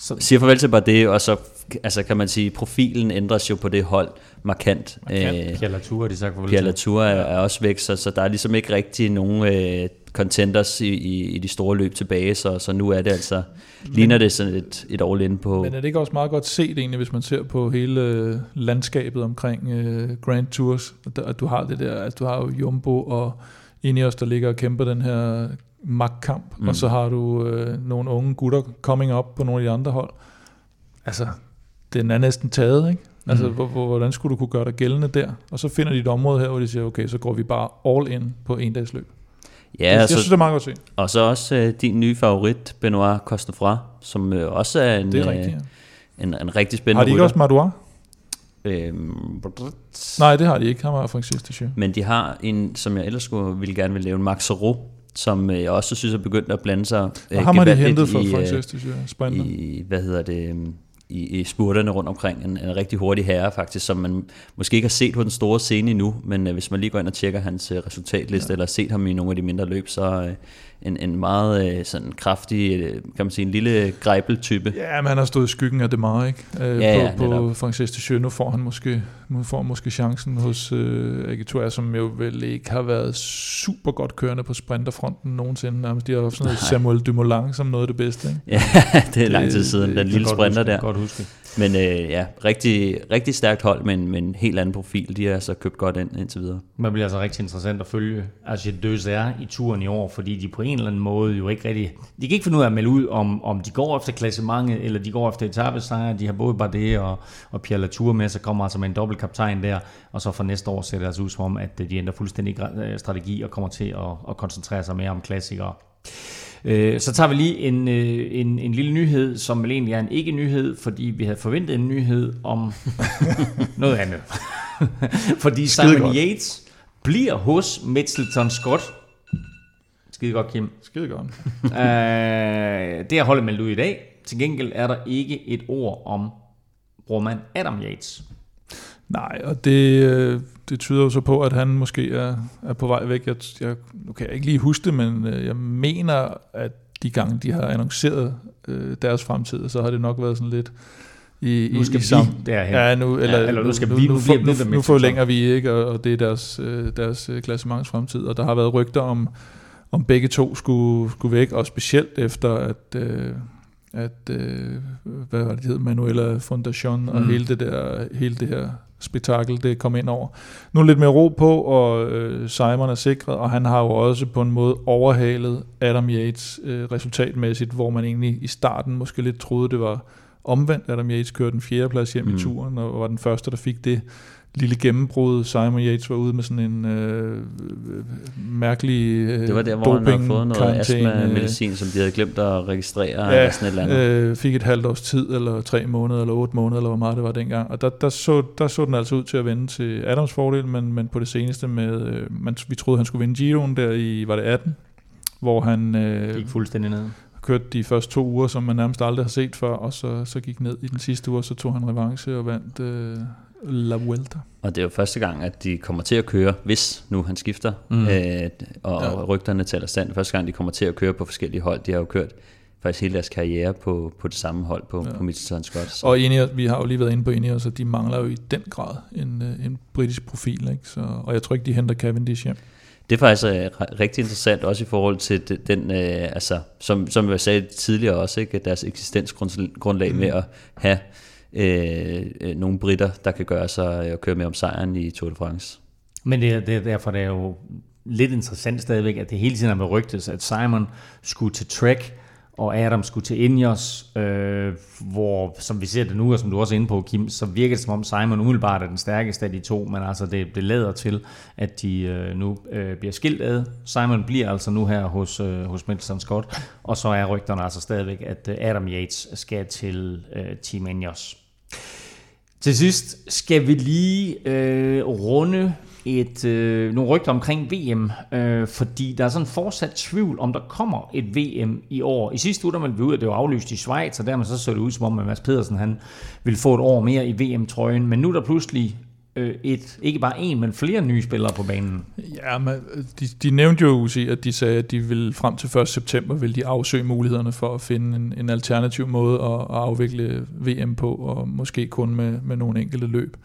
Så. Siger farvel til bare det, og så altså kan man sige, profilen ændres jo på det hold markant. markant. Øh, Pierre Latour, de sagt farvel Pierre Latour er, er også væk, så, så der er ligesom ikke rigtig nogen øh, contenders i, i, i de store løb tilbage, så, så nu er det altså, men, ligner det sådan et, et all in på... Men er det ikke også meget godt set egentlig, hvis man ser på hele øh, landskabet omkring uh, Grand Tours, at du har det der, at du har jo Jumbo og Ineos, der ligger og kæmper den her magtkamp, mm. og så har du uh, nogle unge gutter coming up på nogle af de andre hold. Altså, den er næsten taget, ikke? Altså, mm. hvordan skulle du kunne gøre dig gældende der? Og så finder de et område her, hvor de siger, okay, så går vi bare all in på en dags løb. Ja, jeg, jeg synes, det er meget godt at se. Og så også øh, din nye favorit, Benoit Costefra, som øh, også er en, det er rigtigt, ja. en, en rigtig spændende Har de ikke rytter. også Madouar? Øhm, Nej, det har de ikke. Han var Francis Deschamps. Men de har en, som jeg ellers skulle, ville gerne vil lave, en Max Ro, som øh, jeg også synes er begyndt at blande sig øh, Og ham har de hentet fra i, øh, Deschamps. Sprinter. i, hvad hedder det, øhm, i, i spurterne rundt omkring. En, en rigtig hurtig herre faktisk, som man måske ikke har set på den store scene endnu, men øh, hvis man lige går ind og tjekker hans øh, resultatliste, ja. eller har set ham i nogle af de mindre løb, så øh, en, en meget øh, sådan kraftig, øh, kan man sige, en lille grejbel-type. Ja, men han har stået i skyggen af Demar, ikke? Øh, Ja, ja, på, på netop. Francis Deschamps. Nu får han måske, nu får han måske chancen hos øh, Agitur, som jo vel ikke har været super godt kørende på sprinterfronten nogensinde. Nærmest. De har haft sådan noget Nej. Samuel Dumoulin som noget af det bedste, ikke? Ja, det er lang tid Det- siden, det- den det lille sprinter huske, der. Godt huske. Men øh, ja, rigtig, rigtig stærkt hold, men, men helt anden profil. De har altså købt godt ind indtil videre. Man bliver altså rigtig interessant at følge Archie Døser i turen i år, fordi de på en eller anden måde jo ikke rigtig... De kan ikke finde ud af at melde ud, om, om de går efter klassementet, eller de går efter etabesejre. De har både Bardet og, og Pierre Latour med, så kommer altså med en dobbelt kaptajn der, og så for næste år ser det altså ud som om, at de ændrer fuldstændig øh, strategi og kommer til at, at koncentrere sig mere om klassikere. Øh, Så tager vi lige en, øh, en, en lille nyhed, som vel egentlig er en ikke-nyhed, fordi vi havde forventet en nyhed om noget andet. fordi Simon godt. Yates bliver hos Mitchelton Scott. Skide godt, Kim. Skide godt. øh, det har holdet meldt ud i dag. Til gengæld er der ikke et ord om brormand Adam Yates. Nej, og det, øh, det tyder jo så på, at han måske er, er på vej væk. Jeg, jeg, nu kan jeg ikke lige huske det, men øh, jeg mener, at de gange, de har annonceret øh, deres fremtid, så har det nok været sådan lidt i, Nu skal i, i sam- derhen. Ja, nu, eller, Ja, eller nu skal nu, vi- nu, nu nu, nu, forlænger vi ikke, og, og det er deres, øh, deres øh, klassements fremtid. Og der har været rygter om, om begge to skulle, skulle væk, og specielt efter, at, øh, at øh, hvad var det, hed, Manuela Fondation, og Mm. hele det der, hele det her spektakel, det kom ind over. Nu er lidt mere ro på, og øh, Simon er sikret, og han har jo også på en måde overhalet Adam Yates øh, resultatmæssigt, hvor man egentlig i starten måske lidt troede, det var omvendt. Adam Yates kørte den fjerde plads hjem mm. Mm. i turen, og var den første, der fik det lille gennembrud. Simon Yates var ude med sådan en øh, øh, mærkelig øh, Det var der, hvor han havde fået noget astma-medicin, som de havde glemt at registrere, Ja, eller sådan et eller andet. øh, fik et halvt års tid, eller tre måneder, eller otte måneder, eller hvor meget det var dengang. Og der, der, så, der så den altså ud til at vende til Adams fordel, men, men på det seneste med, øh, man, vi troede, han skulle vinde Giroen der i, var det 18, hvor han øh, Gik fuldstændig ned. kørte de første to uger, som man nærmest aldrig har set før, og så, så gik ned i den sidste uge, og så tog han revanche og vandt øh, La Vuelta. Og det er jo første gang, at de kommer til at køre, hvis nu han skifter, Mm. øh, og Ja. rygterne taler stand. Første gang, de kommer til at køre på forskellige hold. De har jo kørt faktisk hele deres karriere på, på det samme hold på, Ja. på Mitchelton Scott. Så. Og Ineos, vi har jo lige været inde på Ineos, og de mangler jo i den grad en, øh, en britisk profil, ikke? Så, og jeg tror ikke, de henter Cavendish hjem. Det er faktisk ri- rigtig interessant, også i forhold til de- den, øh, altså, som, som jeg sagde tidligere også, ikke, deres eksistensgrundlag mm. med at have øh, øh, nogle britter, der kan gøre sig øh, og køre med om sejren i Tour de France. Men det, er- det, er derfor det er jo lidt interessant stadigvæk, at det hele tiden er med rygtes, at Simon skulle til Trek, og Adam skulle til Ineos, øh, hvor, som vi ser det nu, og som du også er inde på, Kim, så virker det som om Simon umiddelbart er den stærkeste af de to, men altså det, det lader til, at de øh, nu øh, bliver skilt ad. Simon bliver altså nu her hos, øh, hos Middleton Scott, og så er rygterne altså stadigvæk, at øh, Adam Yates skal til øh, Team Ineos. Til sidst skal vi lige øh, runde et, øh, nogle rygter omkring VM, øh, fordi der er sådan fortsat tvivl, om der kommer et VM i år. I sidste uge der meldte vi ud, at det var aflyst i Schweiz, og dermed så så det ud som om, at Mads Pedersen han ville få et år mere i VM-trøjen. Men nu er der pludselig øh, et, ikke bare en, men flere nye spillere på banen. Ja, men øh, de, de nævnte jo, Uzi, at de sagde, at de vil frem til 1. september vil de afsøge mulighederne for at finde en, en alternativ måde at, at afvikle VM på, og måske kun med, med nogle enkelte løb.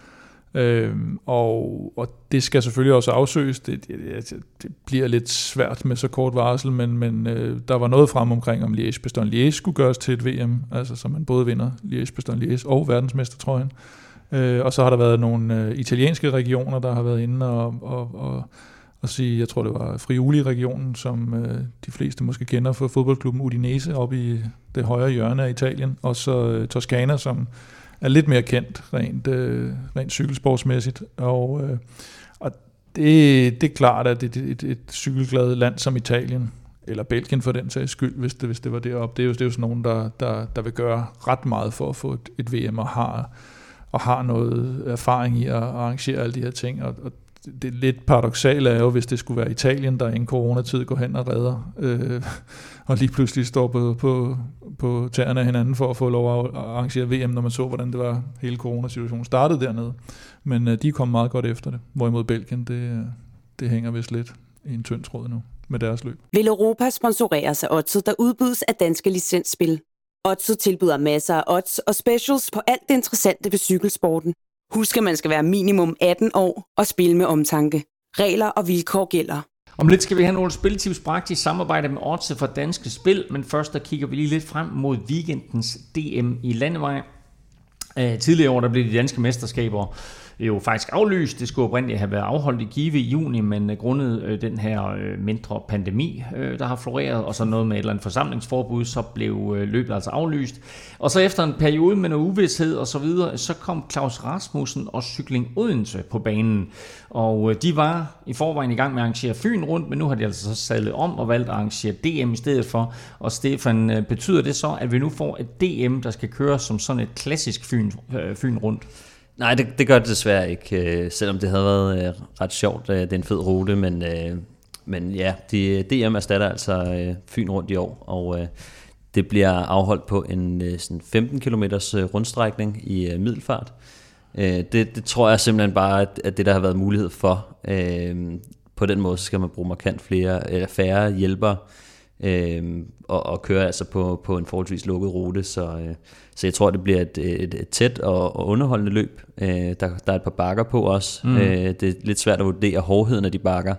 Øhm, og, og det skal selvfølgelig også afsøges. Det, det, altså, det bliver lidt svært med så kort varsel, men, men øh, der var noget frem omkring, om Liège-Bastogne-Liège skulle gøres til et VM, altså så man både vinder Liège-Bastogne-Liège og verdensmestertrøjen. Øh, Øh, og så har der været nogle øh, italienske regioner, der har været inde og, og, og, og sige, jeg tror det var Friuli-regionen, som øh, de fleste måske kender fra fodboldklubben Udinese op i det højre hjørne af Italien, og så øh, Toskana, som er lidt mere kendt rent, øh, rent cykelsportsmæssigt. Og, øh, og det, det er klart, at et, et, et cykelglad land som Italien, eller Belgien for den sags skyld, hvis det, hvis det var deroppe, det er jo, det er jo sådan nogen, der, der, der vil gøre ret meget for at få et, et VM, og har og har noget erfaring i at arrangere alle de her ting, og, og det lidt paradoxale er jo, hvis det skulle være Italien, der i en coronatid går hen og redder, øh, og lige pludselig står på, på, på tæerne af hinanden for at få lov at arrangere VM, når man så, hvordan det var hele coronasituationen startede dernede. Men øh, de kom meget godt efter det, hvorimod Belgien, det, øh, det hænger vist lidt i en tynd tråd nu med deres løb. Vil Europa sponsoreres af Otto, der udbydes af danske licensspil? Otto tilbyder masser af odds og specials på alt det interessante ved cykelsporten. Husk, at man skal være minimum 18 år og spille med omtanke. Regler og vilkår gælder. Om lidt skal vi have nogle spiltips bragt i samarbejde med Odds for Danske Spil, men først der kigger vi lige lidt frem mod weekendens DM i landevej. Øh, tidligere år der blev de danske mesterskaber jo faktisk aflyst. Det skulle oprindeligt have været afholdt i Give i juni, men øh, grundet øh, den her øh, mindre pandemi, øh, der har floreret, og så noget med et eller andet forsamlingsforbud, så blev øh, løbet altså aflyst. Og så efter en periode med noget uvidshed og så videre, så kom Claus Rasmussen og Cykling Odense på banen. Og de var i forvejen i gang med at arrangere Fyn rundt, men nu har de altså så sadlet om og valgt at arrangere DM i stedet for. Og Stefan, betyder det så, at vi nu får et DM, der skal køre som sådan et klassisk Fyn, Fyn rundt? Nej, det, det gør det desværre ikke, øh, selvom det havde været øh, ret sjovt. Øh, det er en fed rute, men, øh, men ja, de, DM erstatter altså øh, Fyn rundt i år, og øh, det bliver afholdt på en sådan 15 km rundstrækning i middelfart. Det, det tror jeg simpelthen bare, at det der har været mulighed for. På den måde skal man bruge markant flere, eller færre hjælpere, øh, og, og køre altså på, på en forholdsvis lukket rute. Så, øh, så jeg tror, det bliver et, et, et tæt og, og underholdende løb. Øh, der, der er et par bakker på også. Mm. Øh, det er lidt svært at vurdere hårdheden af de bakker.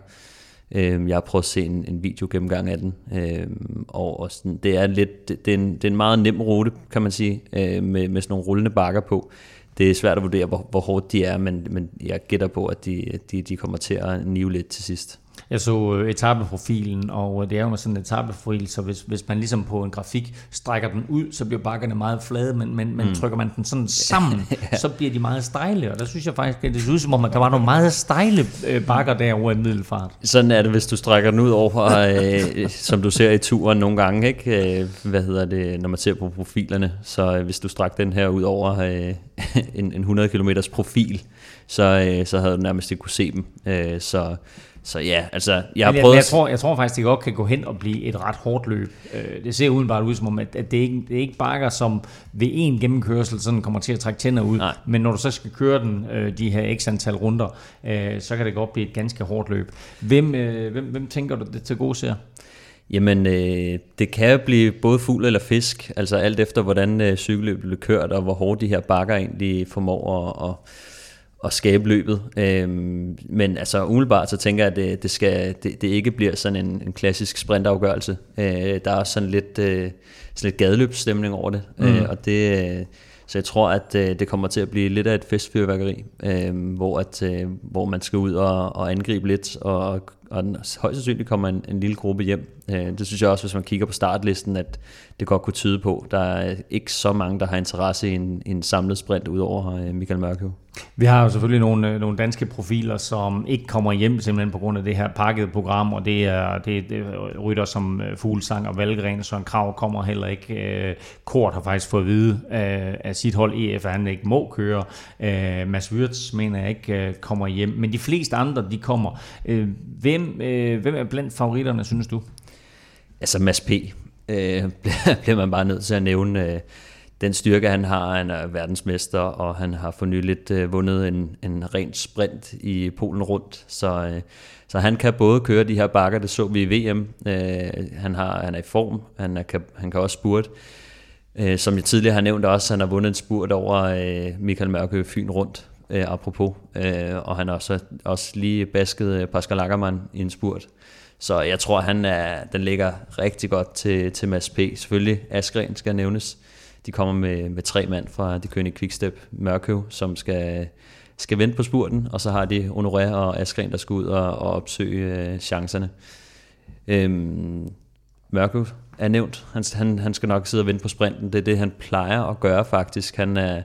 Øh, jeg har prøvet at se en, en video gennemgang af den, øh, og, og sådan, det er lidt, det, det, er en, det er en meget nem rute, kan man sige, øh, med, med sådan nogle rullende bakker på. Det er svært at vurdere, hvor, hvor hårdt de er, men, men jeg gætter på, at de, de, de kommer til at nive lidt til sidst. Jeg så øh, etapeprofilen, og øh, det er jo sådan en etapeprofil, så hvis, hvis man ligesom på en grafik strækker den ud, så bliver bakkerne meget flade, men, men, men mm. trykker man den sådan sammen, ja. så bliver de meget stejle, og der synes jeg faktisk, at det ser ud som om, at der var nogle meget stejle øh, bakker derovre i middelfart. Sådan er det, hvis du strækker den ud over, øh, som du ser i turen nogle gange, ikke? hvad hedder det, når man ser på profilerne, så hvis du strækker den her ud over øh, en, en 100 km profil, så, øh, så havde du nærmest ikke kunne se dem. Øh, så så ja, altså, jeg har jeg, prøvet... Jeg, tror, jeg tror faktisk, det godt kan gå hen og blive et ret hårdt løb. Øh, det ser udenbart ud som om, at, at det, ikke, det er ikke bakker, som ved en gennemkørsel sådan kommer til at trække tænder ud. Nej. Men når du så skal køre den, øh, de her x antal runder, øh, så kan det godt blive et ganske hårdt løb. Hvem, hvem, hvem tænker du det til gode ser? Jamen, øh, det kan blive både fugl eller fisk, altså alt efter hvordan øh, cykelløbet bliver kørt, og hvor hårdt de her bakker egentlig formår at, at at skabe løbet. Øhm, men altså umiddelbart så tænker jeg, at det, det, skal, det, det ikke bliver sådan en, en klassisk sprintafgørelse. Øh, der er også sådan lidt, øh, sådan lidt gadeløbsstemning over det. Mm. Øh, og det så jeg tror, at øh, det kommer til at blive lidt af et festfyrværkeri, øh, hvor, at, øh, hvor man skal ud og, og angribe lidt, og, og den, højst sandsynligt kommer en, en lille gruppe hjem. Øh, det synes jeg også, hvis man kigger på startlisten, at det godt kunne tyde på. Der er ikke så mange, der har interesse i en, en samlet sprint, udover øh, Michael Mørkøv. Vi har jo selvfølgelig nogle, øh, nogle danske profiler, som ikke kommer hjem simpelthen på grund af det her pakkede program, og det er, det, det rytter som øh, Fuglsang og Valgren, så en krav kommer heller ikke. Øh, Kort har faktisk fået at vide af sit hold EF, at han ikke må køre. Mads Wirtz mener jeg ikke kommer hjem, men de fleste andre, de kommer. Hvem, hvem er blandt favoritterne, synes du? Altså Mads P. Øh, bliver man bare nødt til at nævne øh, den styrke, han har. Han er verdensmester, og han har for nyligt øh, vundet en, en ren sprint i Polen rundt. Så, øh, så han kan både køre de her bakker, det så vi i VM. Øh, han, har, han er i form, han, er, kan, han kan også spurt. Øh, som jeg tidligere har nævnt også, han har vundet en spurt over øh, Michael Mørke Fyn rundt, øh, apropos. Øh, og han har også, også lige basket øh, Pascal Ackermann i en spurt. Så jeg tror, han er, den ligger rigtig godt til, til Mads P. Selvfølgelig Askren skal nævnes. De kommer med, med tre mand fra det kønne Quickstep Mørkøv, som skal, skal vente på spurten, og så har de Honoré og Askren, der skal ud og, og opsøge øh, chancerne. Øhm, Mørkøv er nævnt. Han, han, han skal nok sidde og vente på sprinten. Det er det, han plejer at gøre faktisk. Han er,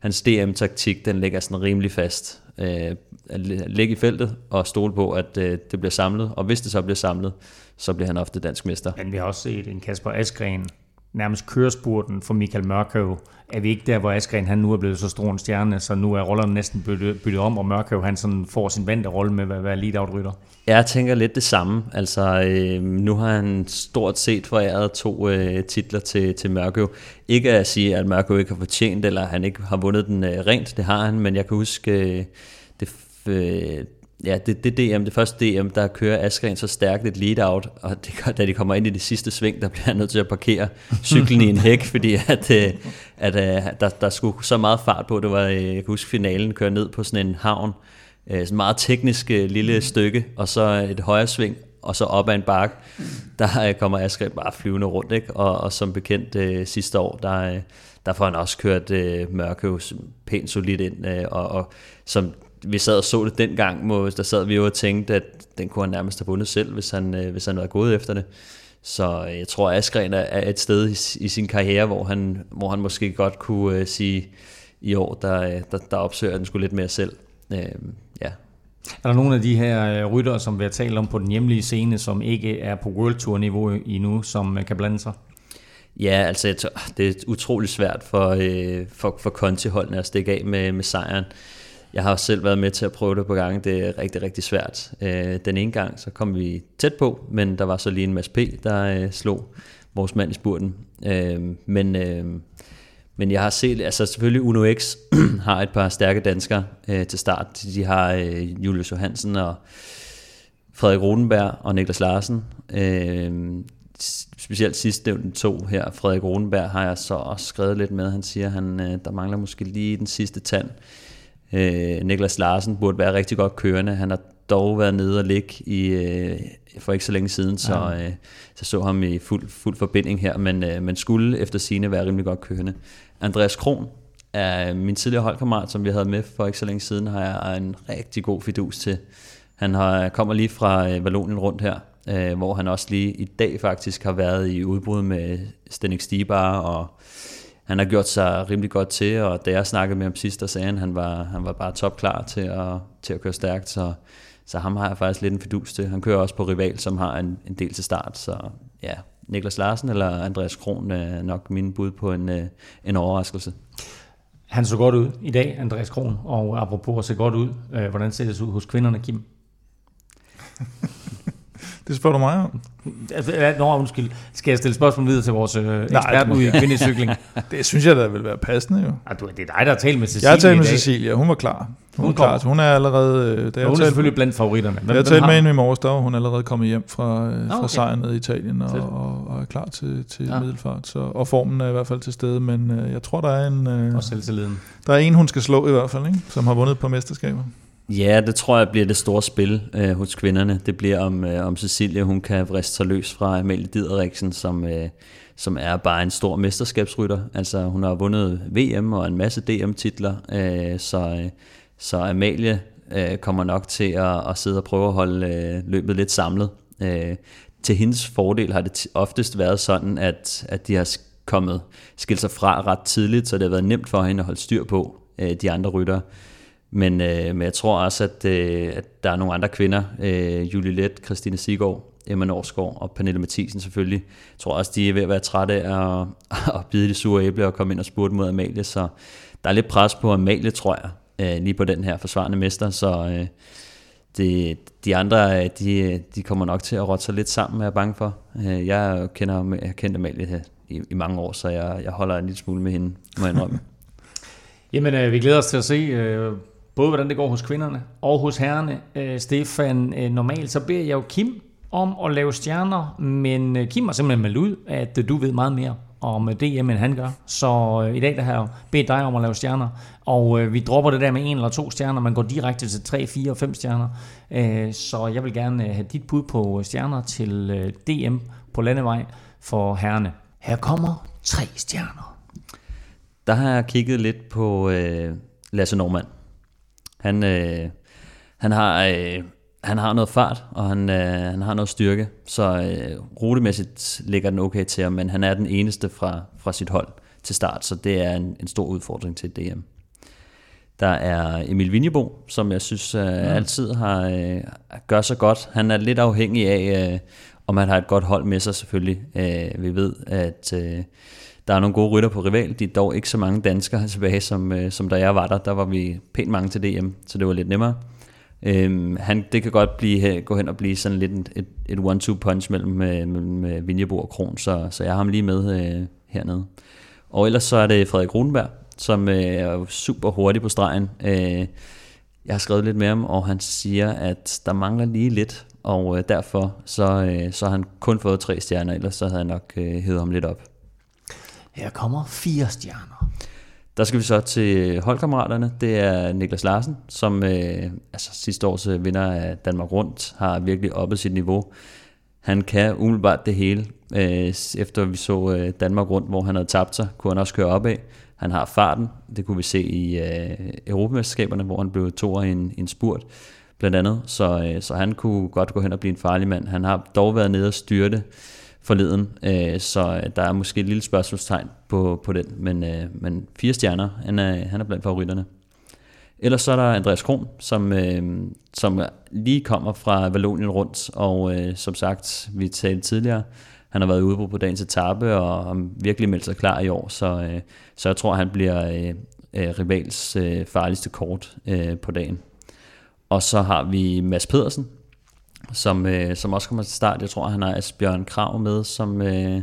hans DM-taktik, den ligger sådan rimelig fast. Øh, at ligge i feltet og stole på, at øh, det bliver samlet. Og hvis det så bliver samlet, så bliver han ofte dansk mester. Men vi har også set en Kasper Askren nærmest kørespurten for Michael Mørkøv. Er vi ikke der, hvor Askren han nu er blevet så stor en stjerne, så nu er rollerne næsten byttet, byttet om, og Mørkøv han sådan får sin vante rolle med at være lead-out-rytter? Jeg tænker lidt det samme. Altså, øh, nu har han stort set foræret to øh, titler til, til Mørkøv. Ikke at sige, at Mørkøv ikke har fortjent, eller han ikke har vundet den øh, rent, det har han, men jeg kan huske, øh, det, øh, ja, det, det DM, det første DM, der kører Askren så stærkt et lead-out, og det, da de kommer ind i det sidste sving, der bliver han nødt til at parkere cyklen i en hæk, fordi at, øh, at, at øh, der, der skulle så meget fart på. Det var, øh, jeg kan huske, finalen kører ned på sådan en havn, sådan en meget teknisk lille stykke, og så et højre sving, og så op ad en bakke, der kommer Askren bare flyvende rundt, ikke? Og, og som bekendt øh, sidste år, der, der får han også kørt øh, Mørkøv pænt solidt ind, øh, og, og som vi sad og så det dengang, må, der sad vi jo og tænkte, at den kunne han nærmest have vundet selv, hvis han, øh, hvis han var gået efter det. Så øh, jeg tror, at Askren er et sted i, i sin karriere, hvor han, hvor han måske godt kunne uh, sige, i år, der, der, der opsøger den skulle lidt mere selv. Uh, ja. Er der nogle af de her ryttere, som vi har talt om på den hjemlige scene, som ikke er på World Tour niveau endnu, som kan blande sig? Ja, altså jeg tror, det er utrolig svært for, øh, for, for Conti-holdene at stikke af med, med sejren. Jeg har selv været med til at prøve det på gange. Det er rigtig, rigtig svært. Øh, den ene gang, så kom vi tæt på, men der var så lige en Mads P., der øh, slog vores mand i spurten. Øh, men, øh, men jeg har set, altså selvfølgelig Uno X har et par stærke danskere øh, til start. De har øh, Julius Johansen og Frederik Rodenberg og Niklas Larsen. Øh, specielt sidst nævnte to her, Frederik Rodenberg, har jeg så også skrevet lidt med. Han siger, han øh, der mangler måske lige den sidste tand. Øh, Niklas Larsen burde være rigtig godt kørende. Han har dog været nede og ligge i, øh, for ikke så længe siden, så, ja. øh, så så ham i fuld, fuld forbinding her, men, øh, men skulle efter sine være rimelig godt kørende. Andreas Kron er min tidligere holdkammerat, som vi havde med for ikke så længe siden, har jeg en rigtig god fidus til. Han har, kommer lige fra øh, Vallonien rundt her, øh, hvor han også lige i dag faktisk har været i udbrud med Stenik Stibar og han har gjort sig rimelig godt til, og da jeg snakkede med ham sidst, der sagde han, han var, han var bare topklar til at, til at køre stærkt, så, så ham har jeg faktisk lidt en fidus til. Han kører også på Rival, som har en, en del til start, så ja, Niklas Larsen eller Andreas Kron er nok min bud på en, øh, en overraskelse. Han så godt ud i dag, Andreas Kron, og apropos at se godt ud, øh, hvordan ser det ud hos kvinderne, Kim? Det spørger du mig om. Altså, nå, undskyld. Skal jeg stille spørgsmål videre til vores øh, ekspert ude i kvindecykling? det synes jeg da vil være passende jo. Ah, du, det er dig, der har talt med Cecilia Jeg har talt med Cecilia, hun var klar. Hun, hun er klar, hun er allerede... Øh, da hun er selvfølgelig blandt favoritterne. Hvem, jeg har talt med hende i morges, der hun er allerede kommet hjem fra, øh, fra okay. sejren i Italien og, og, og er klar til, til ja. middelfart. Så, og formen er i hvert fald til stede, men øh, jeg tror, der er en... Øh, og selvtilliden. Der er en, hun skal slå i hvert fald, ikke? som har vundet på mesterskaber. Ja, det tror jeg bliver det store spil øh, hos kvinderne. Det bliver om, øh, om Cecilia, hun kan vriste sig løs fra Amalie Dideriksen, som, øh, som er bare en stor mesterskabsrytter. Altså hun har vundet VM og en masse DM-titler, øh, så, øh, så Amalie øh, kommer nok til at, at sidde og prøve at holde øh, løbet lidt samlet. Øh, til hendes fordel har det oftest været sådan, at, at de har kommet skilt sig fra ret tidligt, så det har været nemt for hende at holde styr på øh, de andre ryttere. Men, øh, men jeg tror også, at, øh, at der er nogle andre kvinder, øh, Julie Let, Christine Sigård, Emma Norsgaard og Pernille Mathisen selvfølgelig. Jeg tror også, de er ved at være trætte af at, at bide de sure æble og komme ind og spurte mod Amalie, så der er lidt pres på Amalie, tror jeg, øh, lige på den her forsvarende mester, så øh, det, de andre, øh, de, de kommer nok til at rotte sig lidt sammen, er jeg bange for. Øh, jeg kender jeg kendt Amalie i, i mange år, så jeg, jeg holder en lille smule med hende, må jeg indrømme. Jamen, øh, vi glæder os til at se, øh, både hvordan det går hos kvinderne og hos herrene. Øh, Stefan, øh, normalt så beder jeg jo Kim om at lave stjerner, men øh, Kim har simpelthen meldt ud, at øh, du ved meget mere om øh, DM, end han gør. Så øh, i dag der har jeg bedt dig om at lave stjerner, og øh, vi dropper det der med en eller to stjerner, man går direkte til tre, fire og fem stjerner. Øh, så jeg vil gerne øh, have dit bud på øh, stjerner til øh, DM på landevej for herrene. Her kommer tre stjerner. Der har jeg kigget lidt på øh, Lasse Normand. Han, øh, han, har, øh, han har noget fart, og han, øh, han har noget styrke, så øh, rutemæssigt ligger den okay til ham, men han er den eneste fra, fra sit hold til start, så det er en, en stor udfordring til DM. Der er Emil Vinjebo, som jeg synes øh, mm. altid har øh, gør sig godt. Han er lidt afhængig af, øh, og man har et godt hold med sig selvfølgelig. Øh, vi ved, at øh, der er nogle gode rytter på rival. De er dog ikke så mange danskere tilbage, som, øh, som da jeg var der. Der var vi pænt mange til DM, så det var lidt nemmere. Øhm, han, det kan godt blive, gå hen og blive sådan lidt et, et one-two punch mellem, øh, mellem øh, Vinjebo og Kron, så, så jeg har ham lige med øh, hernede. Og ellers så er det Frederik Runberg, som øh, er super hurtig på stregen. Øh, jeg har skrevet lidt med ham, og han siger, at der mangler lige lidt, og øh, derfor så, øh, så har han kun fået tre stjerner, ellers så havde jeg nok øh, hævet ham lidt op. Her kommer fire stjerner. Der skal vi så til holdkammeraterne. Det er Niklas Larsen, som øh, altså sidste års øh, vinder af Danmark Rundt, har virkelig oppet sit niveau. Han kan umiddelbart det hele. Øh, efter vi så øh, Danmark Rundt, hvor han havde tabt sig, kunne han også køre opad. Han har farten. Det kunne vi se i øh, Europamesterskaberne, hvor han blev to i en, en spurt blandt andet. Så, øh, så han kunne godt gå hen og blive en farlig mand. Han har dog været nede og styrte forleden, øh, så øh, der er måske et lille spørgsmålstegn på, på den, men, øh, men fire stjerner, han er, han er blandt favoritterne. Ellers så er der Andreas Kron, som, øh, som lige kommer fra Valonien rundt, og øh, som sagt, vi talte tidligere, han har været ude på dagens etape, og har virkelig meldt sig klar i år, så, øh, så jeg tror, han bliver øh, øh rivals øh, farligste kort øh, på dagen. Og så har vi Mads Pedersen, som, øh, som også kommer til start. Jeg tror, han har Asbjørn Krav med som øh,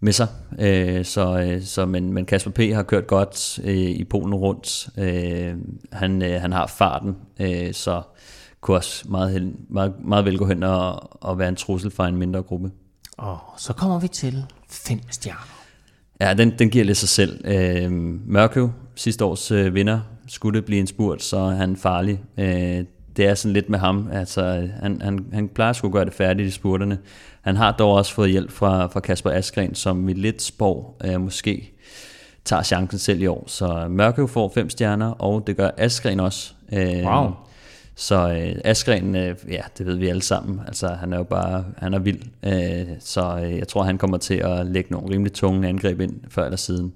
med sig. Øh, så, øh, så, men, men Kasper P. har kørt godt øh, i Polen rundt. Øh, han, øh, han har farten, øh, så kunne også meget, meget, meget vel gå hen og, og være en trussel for en mindre gruppe. Og så kommer vi til fem stjerner. Ja, den, den giver lidt sig selv. Øh, Mørkøv, sidste års øh, vinder, skulle det blive en spurt, så er han farlig. Øh, det er sådan lidt med ham. Altså, han, han, han plejer at skulle gøre det færdigt i spurterne. Han har dog også fået hjælp fra, fra Kasper Askren, som vi lidt spår øh, måske tager chancen selv i år. Så Mørke får fem stjerner, og det gør Askren også. Øh, wow. Så øh, Askren, øh, ja, det ved vi alle sammen. Altså, han er jo bare, han er vild. Øh, så øh, jeg tror, han kommer til at lægge nogle rimelig tunge angreb ind før eller siden.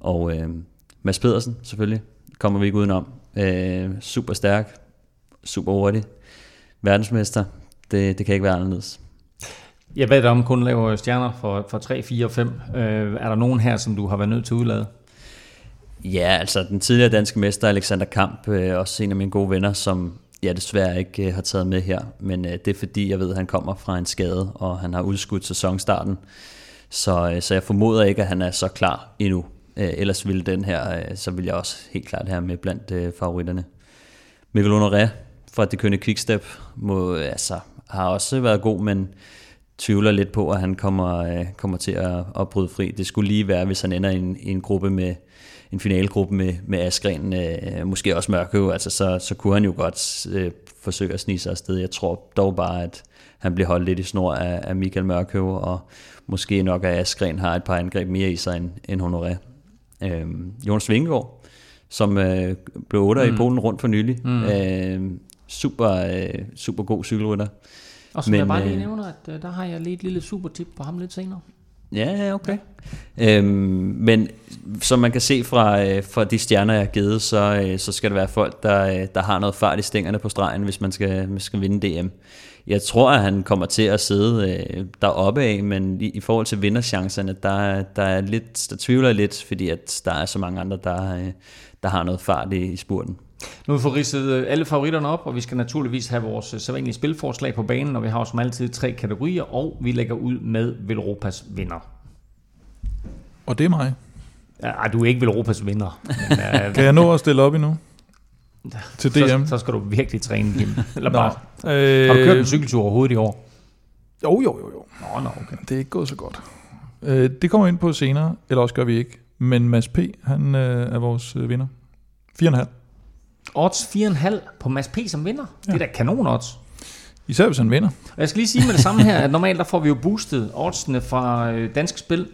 Og øh, Mads Pedersen, selvfølgelig, kommer vi ikke udenom. Øh, super stærk, super hurtig. Verdensmester, det, det kan ikke være anderledes. Jeg ved om kun laver stjerner for, for 3, 4 og 5. Øh, er der nogen her, som du har været nødt til at udlade? Ja, altså den tidligere danske mester Alexander Kamp, øh, også en af mine gode venner, som jeg desværre ikke øh, har taget med her. Men øh, det er fordi, jeg ved, at han kommer fra en skade, og han har udskudt sæsonstarten. Så, øh, så jeg formoder ikke, at han er så klar endnu. Øh, ellers ville den her, øh, så vil jeg også helt klart have med blandt øh, favoritterne. Mikkel Honoré fra det kønne Quickstep må, altså, har også været god, men tvivler lidt på, at han kommer, øh, kommer til at, at bryde fri. Det skulle lige være, hvis han ender i en, i en gruppe med en finalegruppe med, med Askren, øh, måske også Mørkøv, altså, så, så kunne han jo godt øh, forsøge at snige sig afsted. Jeg tror dog bare, at han bliver holdt lidt i snor af, af Michael Mørkøv, og måske nok, at Askren har et par angreb mere i sig end, end Honoré. Øh, Jonas Vingegaard, som øh, blev 8 mm. i Polen rundt for nylig. Mm. Øh, super, øh, super god cykelrytter. Og så vil jeg bare lige øh, nævne, at øh, der har jeg lige et lille super tip på ham lidt senere. Ja, okay. Øhm, men som man kan se fra, øh, fra de stjerner, jeg har givet, så, øh, så skal det være folk, der, øh, der har noget fart i stængerne på stregen, hvis man skal, man skal vinde DM. Jeg tror, at han kommer til at sidde øh, deroppe af, men i, i forhold til vinderchancerne, der, der, er lidt, der tvivler jeg lidt, fordi at der er så mange andre, der, øh, der har noget fart i, i spurten. Nu har vi fået ridset øh, alle favoritterne op, og vi skal naturligvis have vores øh, sædvanlige spilforslag på banen, og vi har som altid tre kategorier, og vi lægger ud med Velropas vinder. Og det er mig. Ja, du er ikke Velropas vinder. Men, uh, kan jeg nå at stille op endnu? Til DM? Så, så skal du virkelig træne, Kim. Eller bare, øh, har du kørt en cykeltur overhovedet i år? Jo, jo, jo. jo. Nå, nå, okay. Det er ikke gået så godt. Øh, det kommer ind på senere, eller også gør vi ikke. Men Mads P., han øh, er vores øh, vinder. 4,5. Odds 4,5 på Mads P. som vinder. Ja. Det er da kanon odds. Især hvis han vinder. Og jeg skal lige sige med det samme her, at normalt der får vi jo boostet oddsene fra øh, Dansk Spil.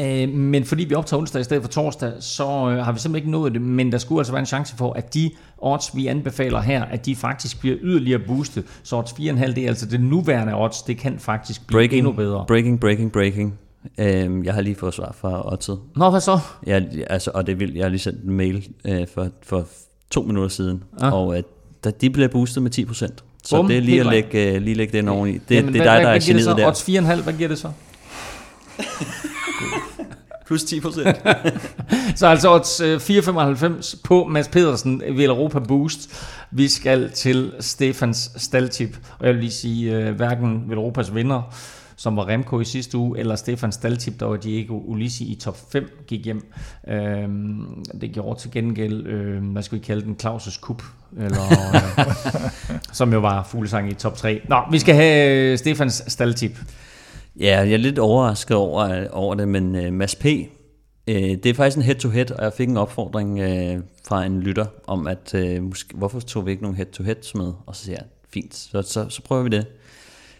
Øh, men fordi vi optager onsdag i stedet for torsdag, så øh, har vi simpelthen ikke nået det. Men der skulle altså være en chance for, at de odds, vi anbefaler her, at de faktisk bliver yderligere boostet. Så odds 4,5, det er altså det nuværende odds, det kan faktisk blive breaking, endnu bedre. Breaking, breaking, breaking. Øhm, jeg har lige fået svar fra Otto. Nå, hvad så? Ja, altså, og det vil, jeg har lige sendt en mail øh, for, for to minutter siden, ah. og at øh, de bliver boostet med 10%. Så Bum, det er lige at lægge, øh, lige lægge den oveni. Det, Jamen, det er hvad- dig, der hvad er giver det geniet så? der. Odds 4,5, hvad giver det så? Plus 10 procent. Så altså odds øh, 4,95 på Mads Pedersen ved Europa Boost. Vi skal til Stefans Staltip. Og jeg vil lige sige, øh, hverken ved Europas vinder, som var Remco i sidste uge, eller Stefan Staltip, der var Diego Ulissi i top 5, gik hjem. Øh, det gjorde til gengæld, øh, hvad skal vi kalde den, Claus' kup, eller, øh, som jo var fuglesang i top 3. Nå, vi skal have øh, Stefans Staltip. Ja, jeg er lidt overrasket over, over det, men øh, Mads P., øh, det er faktisk en head-to-head, og jeg fik en opfordring øh, fra en lytter om, at øh, måske, hvorfor tog vi ikke nogen head-to-heads med? Og så siger jeg, fint, så, så, så prøver vi det.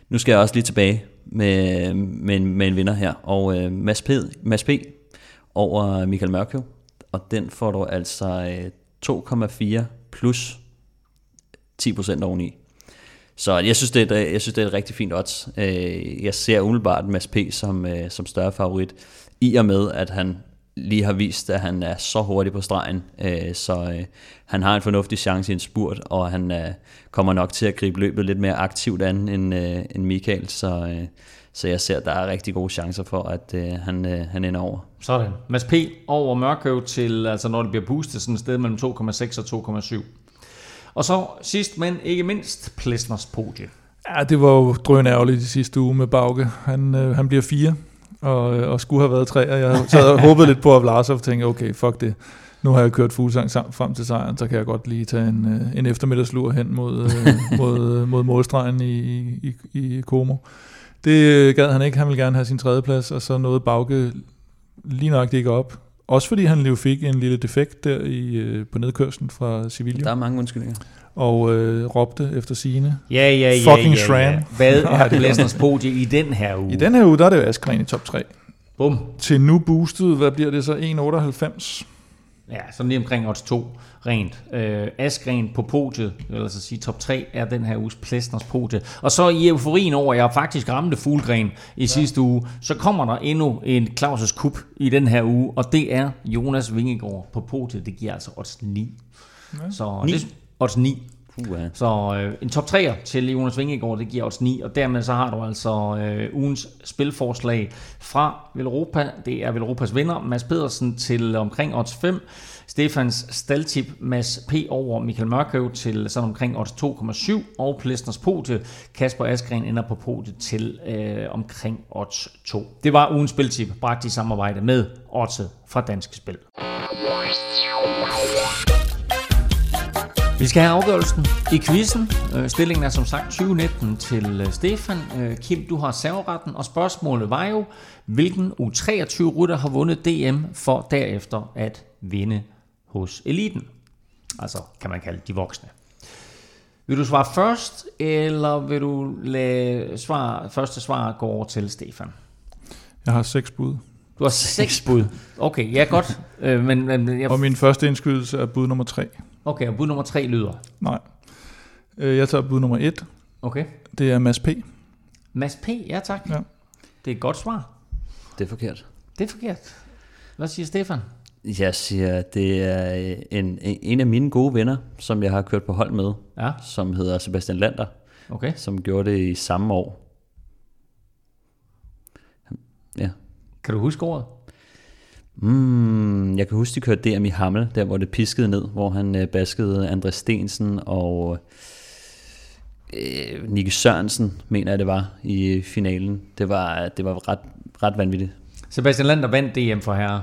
Nu skal jeg også lige tilbage med, med, med en vinder her, og øh, Mads, P, Mads P. over Michael Mørkøv, og den får du altså øh, 2,4 plus 10% oveni. Så jeg synes, det er, jeg synes, det er et rigtig fint odds. Øh, Jeg ser umiddelbart Mads P. som, øh, som større favorit, i og med, at han lige har vist, at han er så hurtig på stregen, øh, så øh, han har en fornuftig chance i en spurt, og han øh, kommer nok til at gribe løbet lidt mere aktivt an end, øh, end Michael, så, øh, så jeg ser, at der er rigtig gode chancer for, at øh, han, øh, han ender over. Sådan. Mads P. over Mørkøv til, altså når det bliver boostet, sådan et sted mellem 2,6 og 2,7. Og så sidst, men ikke mindst, Plesners podie. Ja, det var jo drøn ærgerligt i sidste uge med Bauke. Han, øh, han bliver fire, og, øh, og skulle have været tre, og jeg og håbede lidt på, at Vlasov tænkte, okay, fuck det. Nu har jeg kørt fuglsang sammen frem til sejren, så kan jeg godt lige tage en, øh, en eftermiddagslur hen mod, øh, mod, mod målstregen i, i, i Como. Det gad han ikke. Han ville gerne have sin tredjeplads, og så nåede Bauke lige nok ikke op. Også fordi han lige fik en lille defekt der i, på nedkørslen fra Sevilla, Der er mange undskyldninger. Og øh, råbte efter sine. Ja, ja, ja, Fucking ja, ja. Shran. Hvad er det er Plesners podie i den her uge? I den her uge, der er det jo Askren i top 3. Bum. Til nu boostet, hvad bliver det så? 1,98? Ja, sådan lige omkring odds 2 rent. Øh, Askren på podiet, eller så sige top 3, er den her uges Plesners podie. Og så i euforien over, at jeg faktisk ramte fuglgren i ja. sidste uge, så kommer der endnu en Claus' Kup i den her uge, og det er Jonas Vingegaard på podiet. Det giver altså odds 9. Ja. Så Ni? Det, odds 9. Puh, ja. Så øh, en top 3'er til Jonas Vingegaard, det giver os 9, og dermed så har du altså øh, ugens spilforslag fra Velropa. Det er Velropas vinder, Mads Pedersen til omkring odds 5, Stefans Staltip, Mads P. over Michael Mørkøv til sådan omkring odds 2,7, og Plesners podie, Kasper Askren ender på podiet til øh, omkring odds 2. Det var ugens spiltip, bragt i samarbejde med Oddset fra Danske Spil. Vi skal have afgørelsen i quizzen. Øh, Stillingen er som sagt 2019 til øh, Stefan. Øh, Kim, du har serveretten, og spørgsmålet var jo, hvilken U23-rytter har vundet DM for derefter at vinde hos eliten? Altså, kan man kalde de voksne. Vil du svare først, eller vil du lade svar, første svar gå over til Stefan? Jeg har seks bud. Du har seks bud. Okay, ja godt. Øh, men, men jeg, Og min første indskydelse er bud nummer 3. okay, og bud nummer tre lyder. Nej. Øh, Jeg tager bud nummer 1. Okay. Det er Mads P. Mads P., ja tak. Ja. Det er et godt svar. Det er forkert. Det er forkert. Hvad siger Stefan? Jeg siger, det er en, en af mine gode venner, som jeg har kørt på hold med, Ja, som hedder Sebastian Lander, okay. som gjorde det i samme år. Ja. Kan du huske ordet? Mm, jeg kan huske, de kørte DM i Hammel, der hvor det piskede ned, hvor han øh, baskede Andres Stensen og øh, Nicky Sørensen, mener jeg det var, i finalen. Det var, det var ret, ret vanvittigt. Sebastian Lander vandt DM for herre,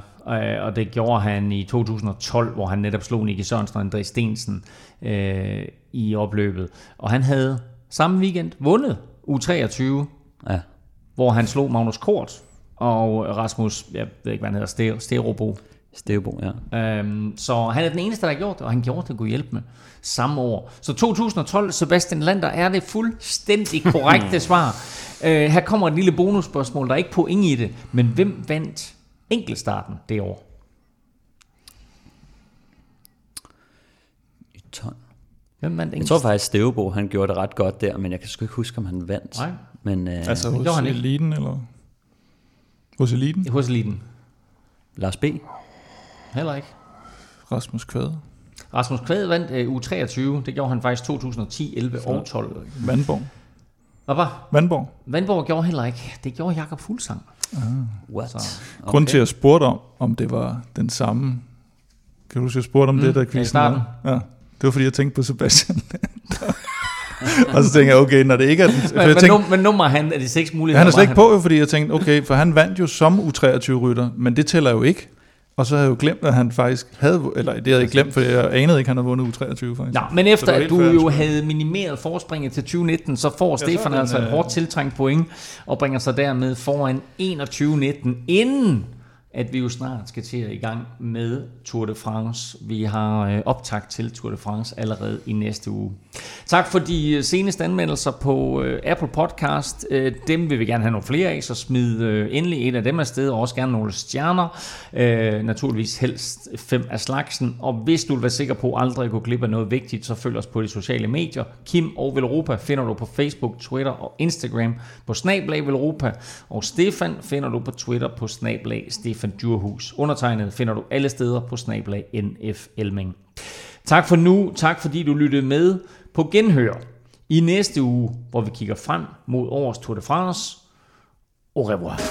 øh, og det gjorde han i 2012, hvor han netop slog Nicky Sørensen og André Stensen øh, i opløbet. Og han havde samme weekend vundet U23, Ja. hvor han slog Magnus Kort og Rasmus, jeg ved ikke, hvad han hedder, Ste- Sterobo. Stevebo, ja. Øhm, så han er den eneste, der har gjort det, og han gjorde det at kunne hjælpe med samme år. Så 2012, Sebastian Lander, er det fuldstændig korrekte svar. Øh, her kommer et lille bonusspørgsmål, der er ikke point i det, men hvem vandt enkeltstarten det år? I 12. Hvem vandt Jeg tror faktisk, Stevebo, han gjorde det ret godt der, men jeg kan sgu ikke huske, om han vandt. Nej. Men øh, Altså hos han ikke. eliten, eller? Hos eliten? Hos Eliten. Lars B. Heller ikke. Rasmus Kvade. Rasmus Kvad vandt uh, u 23. Det gjorde han faktisk 2010, 11 og 12. Vandborg. Hvad var? Vandborg. Vandborg gjorde heller ikke. Det gjorde Jakob Fuglsang. What? Så. Okay. Grunden til, at jeg spurgte om, om det var den samme... Kan du huske, jeg spurgte om mm, det, der quizzen? Ja. Det var, fordi jeg tænkte på Sebastian. og så tænkte jeg, okay, når det ikke er den... Men, jeg men, tænkte, num, men nummer han er de seks muligheder. han er slet ikke på, jo, fordi jeg tænkte, okay, for han vandt jo som U23-rytter, men det tæller jo ikke. Og så havde jeg jo glemt, at han faktisk havde... Eller det havde jeg ikke glemt, for jeg anede ikke, at han havde vundet U23 faktisk. Nå, men Så efter det at du jo havde minimeret forspringet til 2019, så får så Stefan den, altså et øh, hårdt tiltrængt point, og bringer sig dermed foran 21-19, inden at vi jo snart skal til at i gang med Tour de France. Vi har øh, optakt til Tour de France allerede i næste uge. Tak for de øh, seneste anmeldelser på øh, Apple Podcast. Dem vil vi gerne have nogle flere af, så smid endelig et af dem afsted, og også gerne nogle stjerner. Naturligvis helst fem af slagsen. Og hvis du vil være sikker på aldrig at gå glip af noget vigtigt, så følg os på de sociale medier. Kim og Velropa finder du på Facebook, Twitter og Instagram på Snablag Velropa. Og Stefan finder du på Twitter på Snablag Stefan Van Djurhus. Undertegnet finder du alle steder på snablag NF Elming. Tak for nu. Tak fordi du lyttede med på Genhør i næste uge, hvor vi kigger frem mod årets Tour de France. Au revoir.